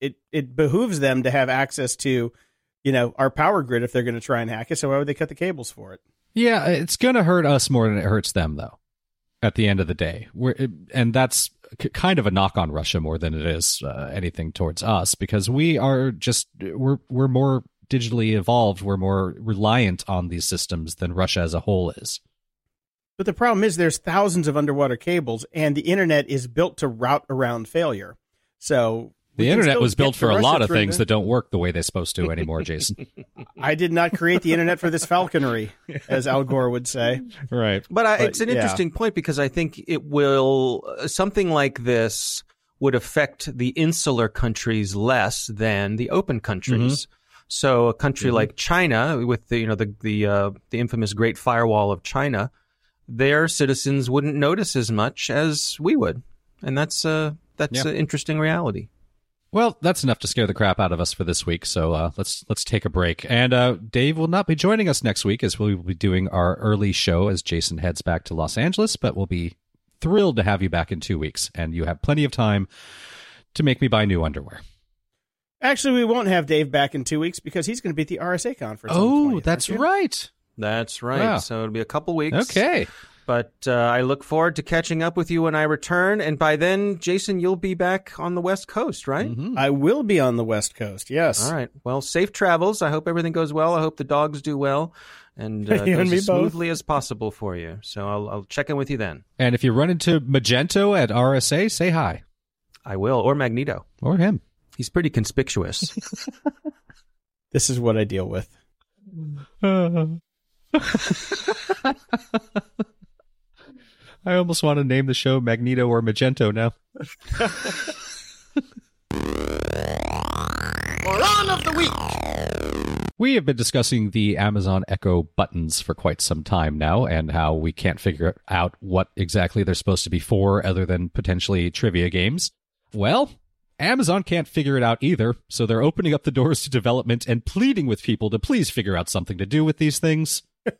it it behooves them to have access to, you know, our power grid if they're going to try and hack it. So why would they cut the cables for it? Yeah, it's going to hurt us more than it hurts them, though. At the end of the day, We're, and that's kind of a knock on Russia more than it is uh, anything towards us because we are just we're we're more digitally evolved. We're more reliant on these systems than Russia as a whole is. But the problem is there's thousands of underwater cables, and the internet is built to route around failure. So we The can internet was built for a lot of through things that don't work the way they're supposed to anymore, Jason. I did not create the internet for this falconry, as Al Gore would say. right. But, I, But, it's an yeah. interesting point because I think it will uh, something like this would affect the insular countries less than the open countries. So a country like China, with the you know the the uh, the infamous Great Firewall of China, their citizens wouldn't notice as much as we would, and that's uh that's Yeah. an interesting reality. Well, that's enough to scare the crap out of us for this week. So uh, let's let's take a break. And uh, Dave will not be joining us next week as we will be doing our early show as Jason heads back to Los Angeles. But we'll be thrilled to have you back in two weeks, and you have plenty of time to make me buy new underwear. Actually, we won't have Dave back in two weeks because he's going to be at the RSA conference. Oh, 20th, that's right. That's right. Wow. So it'll be a couple weeks. Okay. But uh, I look forward to catching up with you when I return. And by then, Jason, you'll be back on the West Coast, right? Mhm. I will be on the West Coast. Yes. All right. Well, safe travels. I hope everything goes well. I hope the dogs do well and uh, You goes and me as both. smoothly as possible for you. So I'll, I'll check in with you then. And if you run into Magento at RSA, say hi I will. Or Magneto. or him. He's pretty conspicuous. This is what I deal with. I almost want to name the show Magneto or Magento now. Moron of the week. We have been discussing the Amazon Echo buttons for quite some time now and how we can't figure out what exactly they're supposed to be for other than potentially trivia games. Well, Amazon can't figure it out either, so they're opening up the doors to development and pleading with people to please figure out something to do with these things.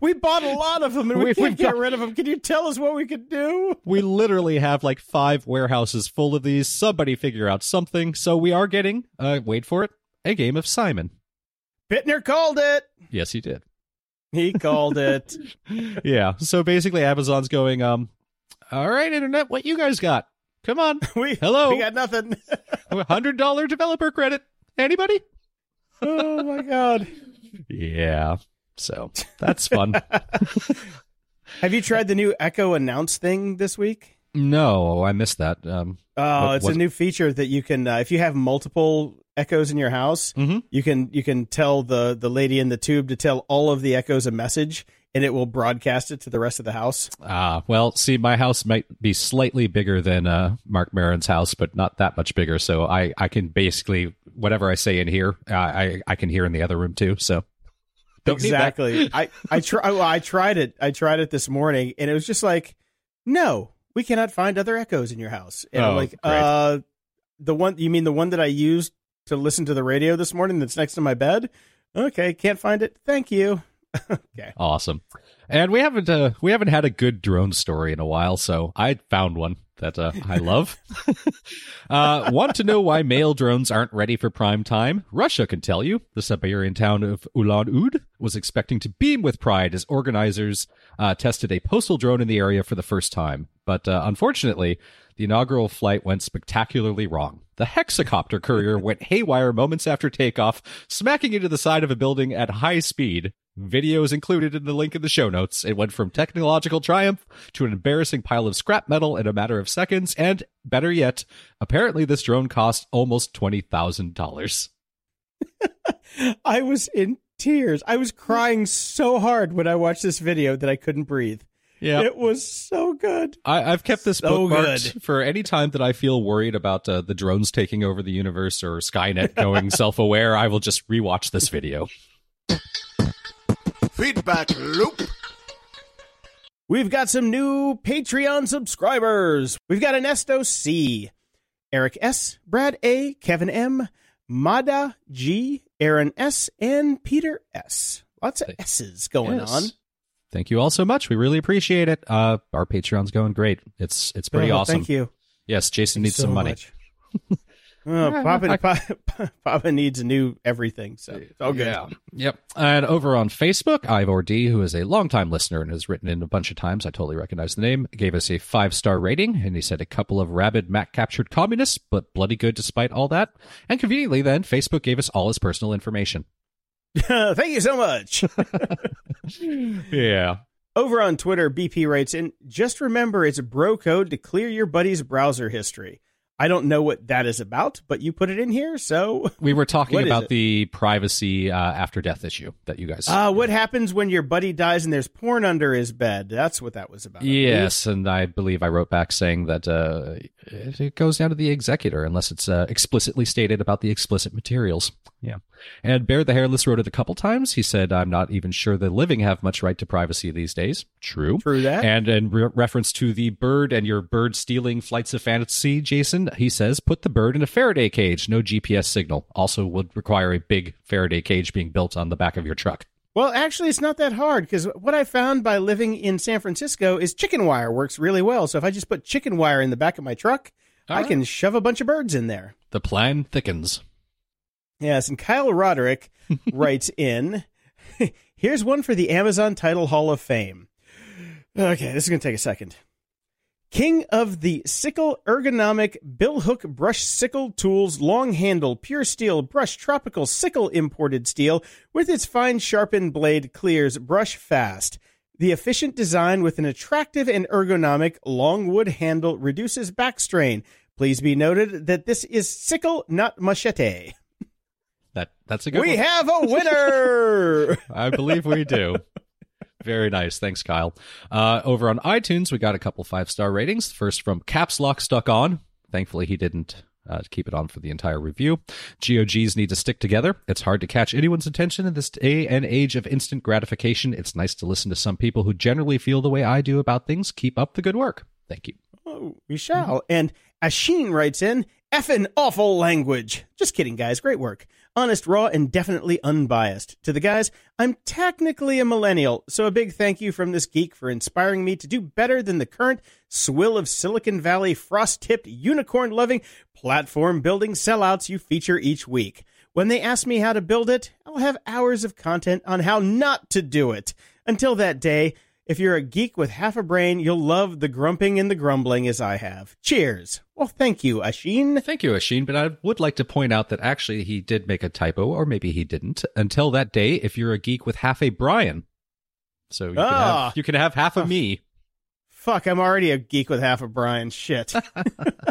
We bought a lot of them and we, We- can't we've get rid of them. Can you tell us what we could do? We literally have like five warehouses full of these. Somebody figure out something. So we are getting, uh, wait for it, a game of Simon. Bittner called it. Yes, he did. He called it. yeah. So basically, Amazon's going, um, all right, internet, what you guys got? Come on, We Hello? We got nothing. hundred dollar developer credit. Anybody? oh my god. Yeah. So that's fun. Have you tried the new Echo announce thing this week? no, I missed that. Um, Oh, What- it's what- a new feature that you can, uh, if you have multiple echoes in your house, Mhm. you can you can tell the the lady in the tube to tell all of the echoes a message, and it will broadcast it to the rest of the house. ah, well, see, my house might be slightly bigger than uh, Marc Maron's house, but not that much bigger. So I, I can basically whatever I say in here, uh, I I can hear in the other room too. So Don't exactly. I I try. Well, I tried it. I tried it this morning, and it was just like, no, we cannot find other echoes in your house. And I'm Oh, like, great. uh, the one you mean the one that I used to listen to the radio this morning that's next to my bed? Okay, can't find it. Thank you. okay. Awesome. And we haven't uh, we haven't had a good drone story in a while, so I found one that uh, I love. uh, want to know why mail drones aren't ready for prime time? Russia can tell you. The Siberian town of Ulan-Ude was expecting to beam with pride as organizers uh, tested a postal drone in the area for the first time. But uh, unfortunately, the inaugural flight went spectacularly wrong. The hexacopter courier went haywire moments after takeoff, smacking into the side of a building at high speed. Video is included in the link in the show notes. It went from technological triumph to an embarrassing pile of scrap metal in a matter of seconds, and better yet, apparently this drone cost almost $20,000. I was in tears. I was crying so hard when I watched this video that I couldn't breathe. Yeah. It was so good. I, I've kept this So bookmarked good. for any time that I feel worried about uh, the drones taking over the universe or Skynet going self-aware. I will just rewatch this video. Feedback loop. We've got some new Patreon subscribers. We've got Ernesto C, Eric S, Brad A, Kevin M, Mada G, Aaron S, and Peter S. Lots of S's going Yes. on. Thank you all so much. We really appreciate it. Uh, our Patreon's going great. It's it's pretty Oh, awesome. Thank you. Yes, Jason needs so some money. much. Papa, Papa, Papa needs a new everything. So it's all good. Yeah. Yep. And over on Facebook, Ivor D, who is a longtime listener and has written in a bunch of times, I totally recognize the name, gave us a five star rating. And he said a couple of rabid Mac captured communists, but bloody good despite all that. And conveniently, then, Facebook gave us all his personal information. Thank you so much. Yeah. Over on Twitter, BP writes, and just remember it's bro code to clear your buddy's browser history. I don't know what that is about, but you put it in here, so We were talking about the privacy uh, after death issue that you guys. uh, what happens when your buddy dies and there's porn under his bed? That's what that was about. Yes, and I believe I wrote back saying that uh, it it goes down to the executor unless it's uh, explicitly stated about the explicit materials. Yeah. And Bear the Hairless wrote it a couple times. He said, I'm not even sure the living have much right to privacy these days. True. True that. And in re- reference to the bird and your bird stealing flights of fantasy, Jason, he says, put the bird in a Faraday cage, no GPS signal. Also would require a big Faraday cage being built on the back of your truck. Well, actually, it's not that hard because what I found by living in San Francisco is chicken wire works really well. So if I just put chicken wire in the back of my truck, All I right. can shove a bunch of birds in there. The plan thickens. Yes, and Kyle Roderick writes in Here's one for the Amazon Title Hall of Fame. Okay, this is going to take a second. King of the sickle ergonomic bill hook brush sickle tools, long handle, pure steel brush tropical sickle imported steel with its fine sharpened blade clears brush fast. The efficient design with an attractive and ergonomic long wood handle reduces back strain. Please be noted that this is sickle, not machete. That that's a good We one. have a winner. I believe we do. Very nice. Thanks, Kyle. Uh, over on iTunes, we got a couple five star ratings. First from Caps Lock Stuck On. Thankfully, he didn't uh, keep it on for the entire review. GOGs need to stick together. It's hard to catch anyone's attention in this day and age of instant gratification. It's nice to listen to some people who generally feel the way I do about things. Keep up the good work. Thank you. Oh, we shall. And Ashin writes in, effing awful language. Just kidding, guys. Great work. Honest, raw, and definitely unbiased. To the guys, I'm technically a millennial, so a big thank you from this geek for inspiring me to do better than the current swill of Silicon Valley frost tipped, unicorn loving, platform building sellouts you feature each week. When they ask me how to build it, I'll have hours of content on how not to do it. Until that day, if you're a geek with half a brain, you'll love the grumping and the grumbling as I have. Cheers. Well, thank you, Ashin. Thank you, Ashin. But I would like to point out that actually he did make a typo, or maybe he didn't. Until that day, if you're a geek with half a Brian. So you, can, Ah. have, you can have half of me. Fuck, I'm already a geek with half a Brian. Shit.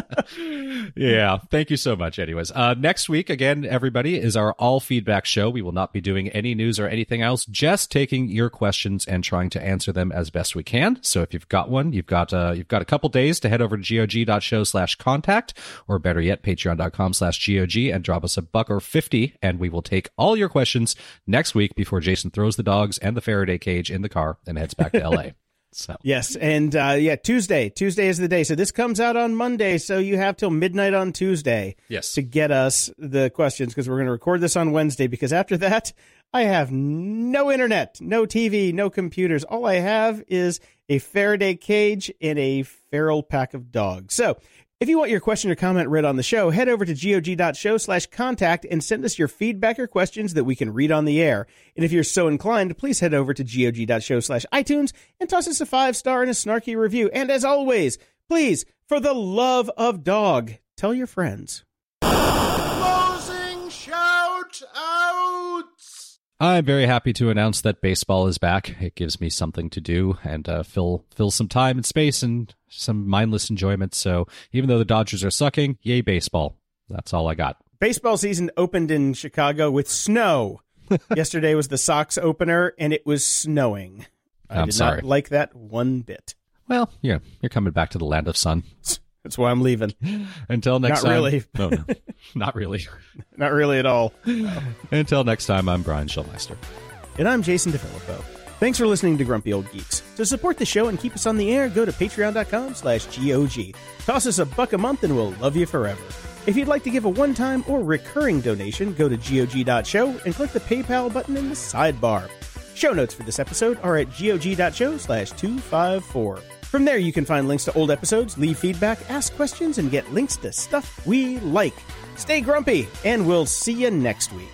yeah. Thank you so much. Anyways, uh, next week, again, everybody, is our all feedback show. We will not be doing any news or anything else, just taking your questions and trying to answer them as best we can. So if you've got one, you've got, uh, you've got a couple days to head over to gog.show slash contact, or better yet, patreon.com slash gog and drop us a buck or 50, and we will take all your questions next week before Jason throws the dogs and the Faraday cage in the car and heads back to LA. So yes, and uh, yeah, Tuesday. Tuesday is the day. So this comes out on Monday, so you have till midnight on Tuesday yes, to get us the questions because we're going to record this on Wednesday. Because after that, I have no internet, no TV, no computers. All I have is a Faraday cage and a feral pack of dogs. So if you want your question or comment read on the show, head over to gog.show slash contact and send us your feedback or questions that we can read on the air. And if you're so inclined, please head over to gog.show slash iTunes and toss us a five star and a snarky review. And as always, please, for the love of dog, tell your friends. Closing shout outs. I'm very happy to announce that baseball is back. It gives me something to do and uh, fill fill some time and space and some mindless enjoyment. So even though the Dodgers are sucking, yay baseball. That's all I got. Baseball season opened in Chicago with snow. Yesterday was the Sox opener, and it was snowing. I I'm did sorry. not like that one bit. Well, yeah, you're coming back to the land of sun. That's why I'm leaving. Until next Not time. really. No, no, not really. Not really at all. Until next time, I'm Brian Schulmeister. And I'm Jason DeFilippo. Thanks for listening to Grumpy Old Geeks. To support the show and keep us on the air, go to patreon.com slash GOG. Toss us a buck a month and we'll love you forever. If you'd like to give a one-time or recurring donation, go to GOG.show and click the PayPal button in the sidebar. Show notes for this episode are at GOG.show slash 254. From there, you can find links to old episodes, leave feedback, ask questions, and get links to stuff we like. Stay grumpy, and we'll see you next week.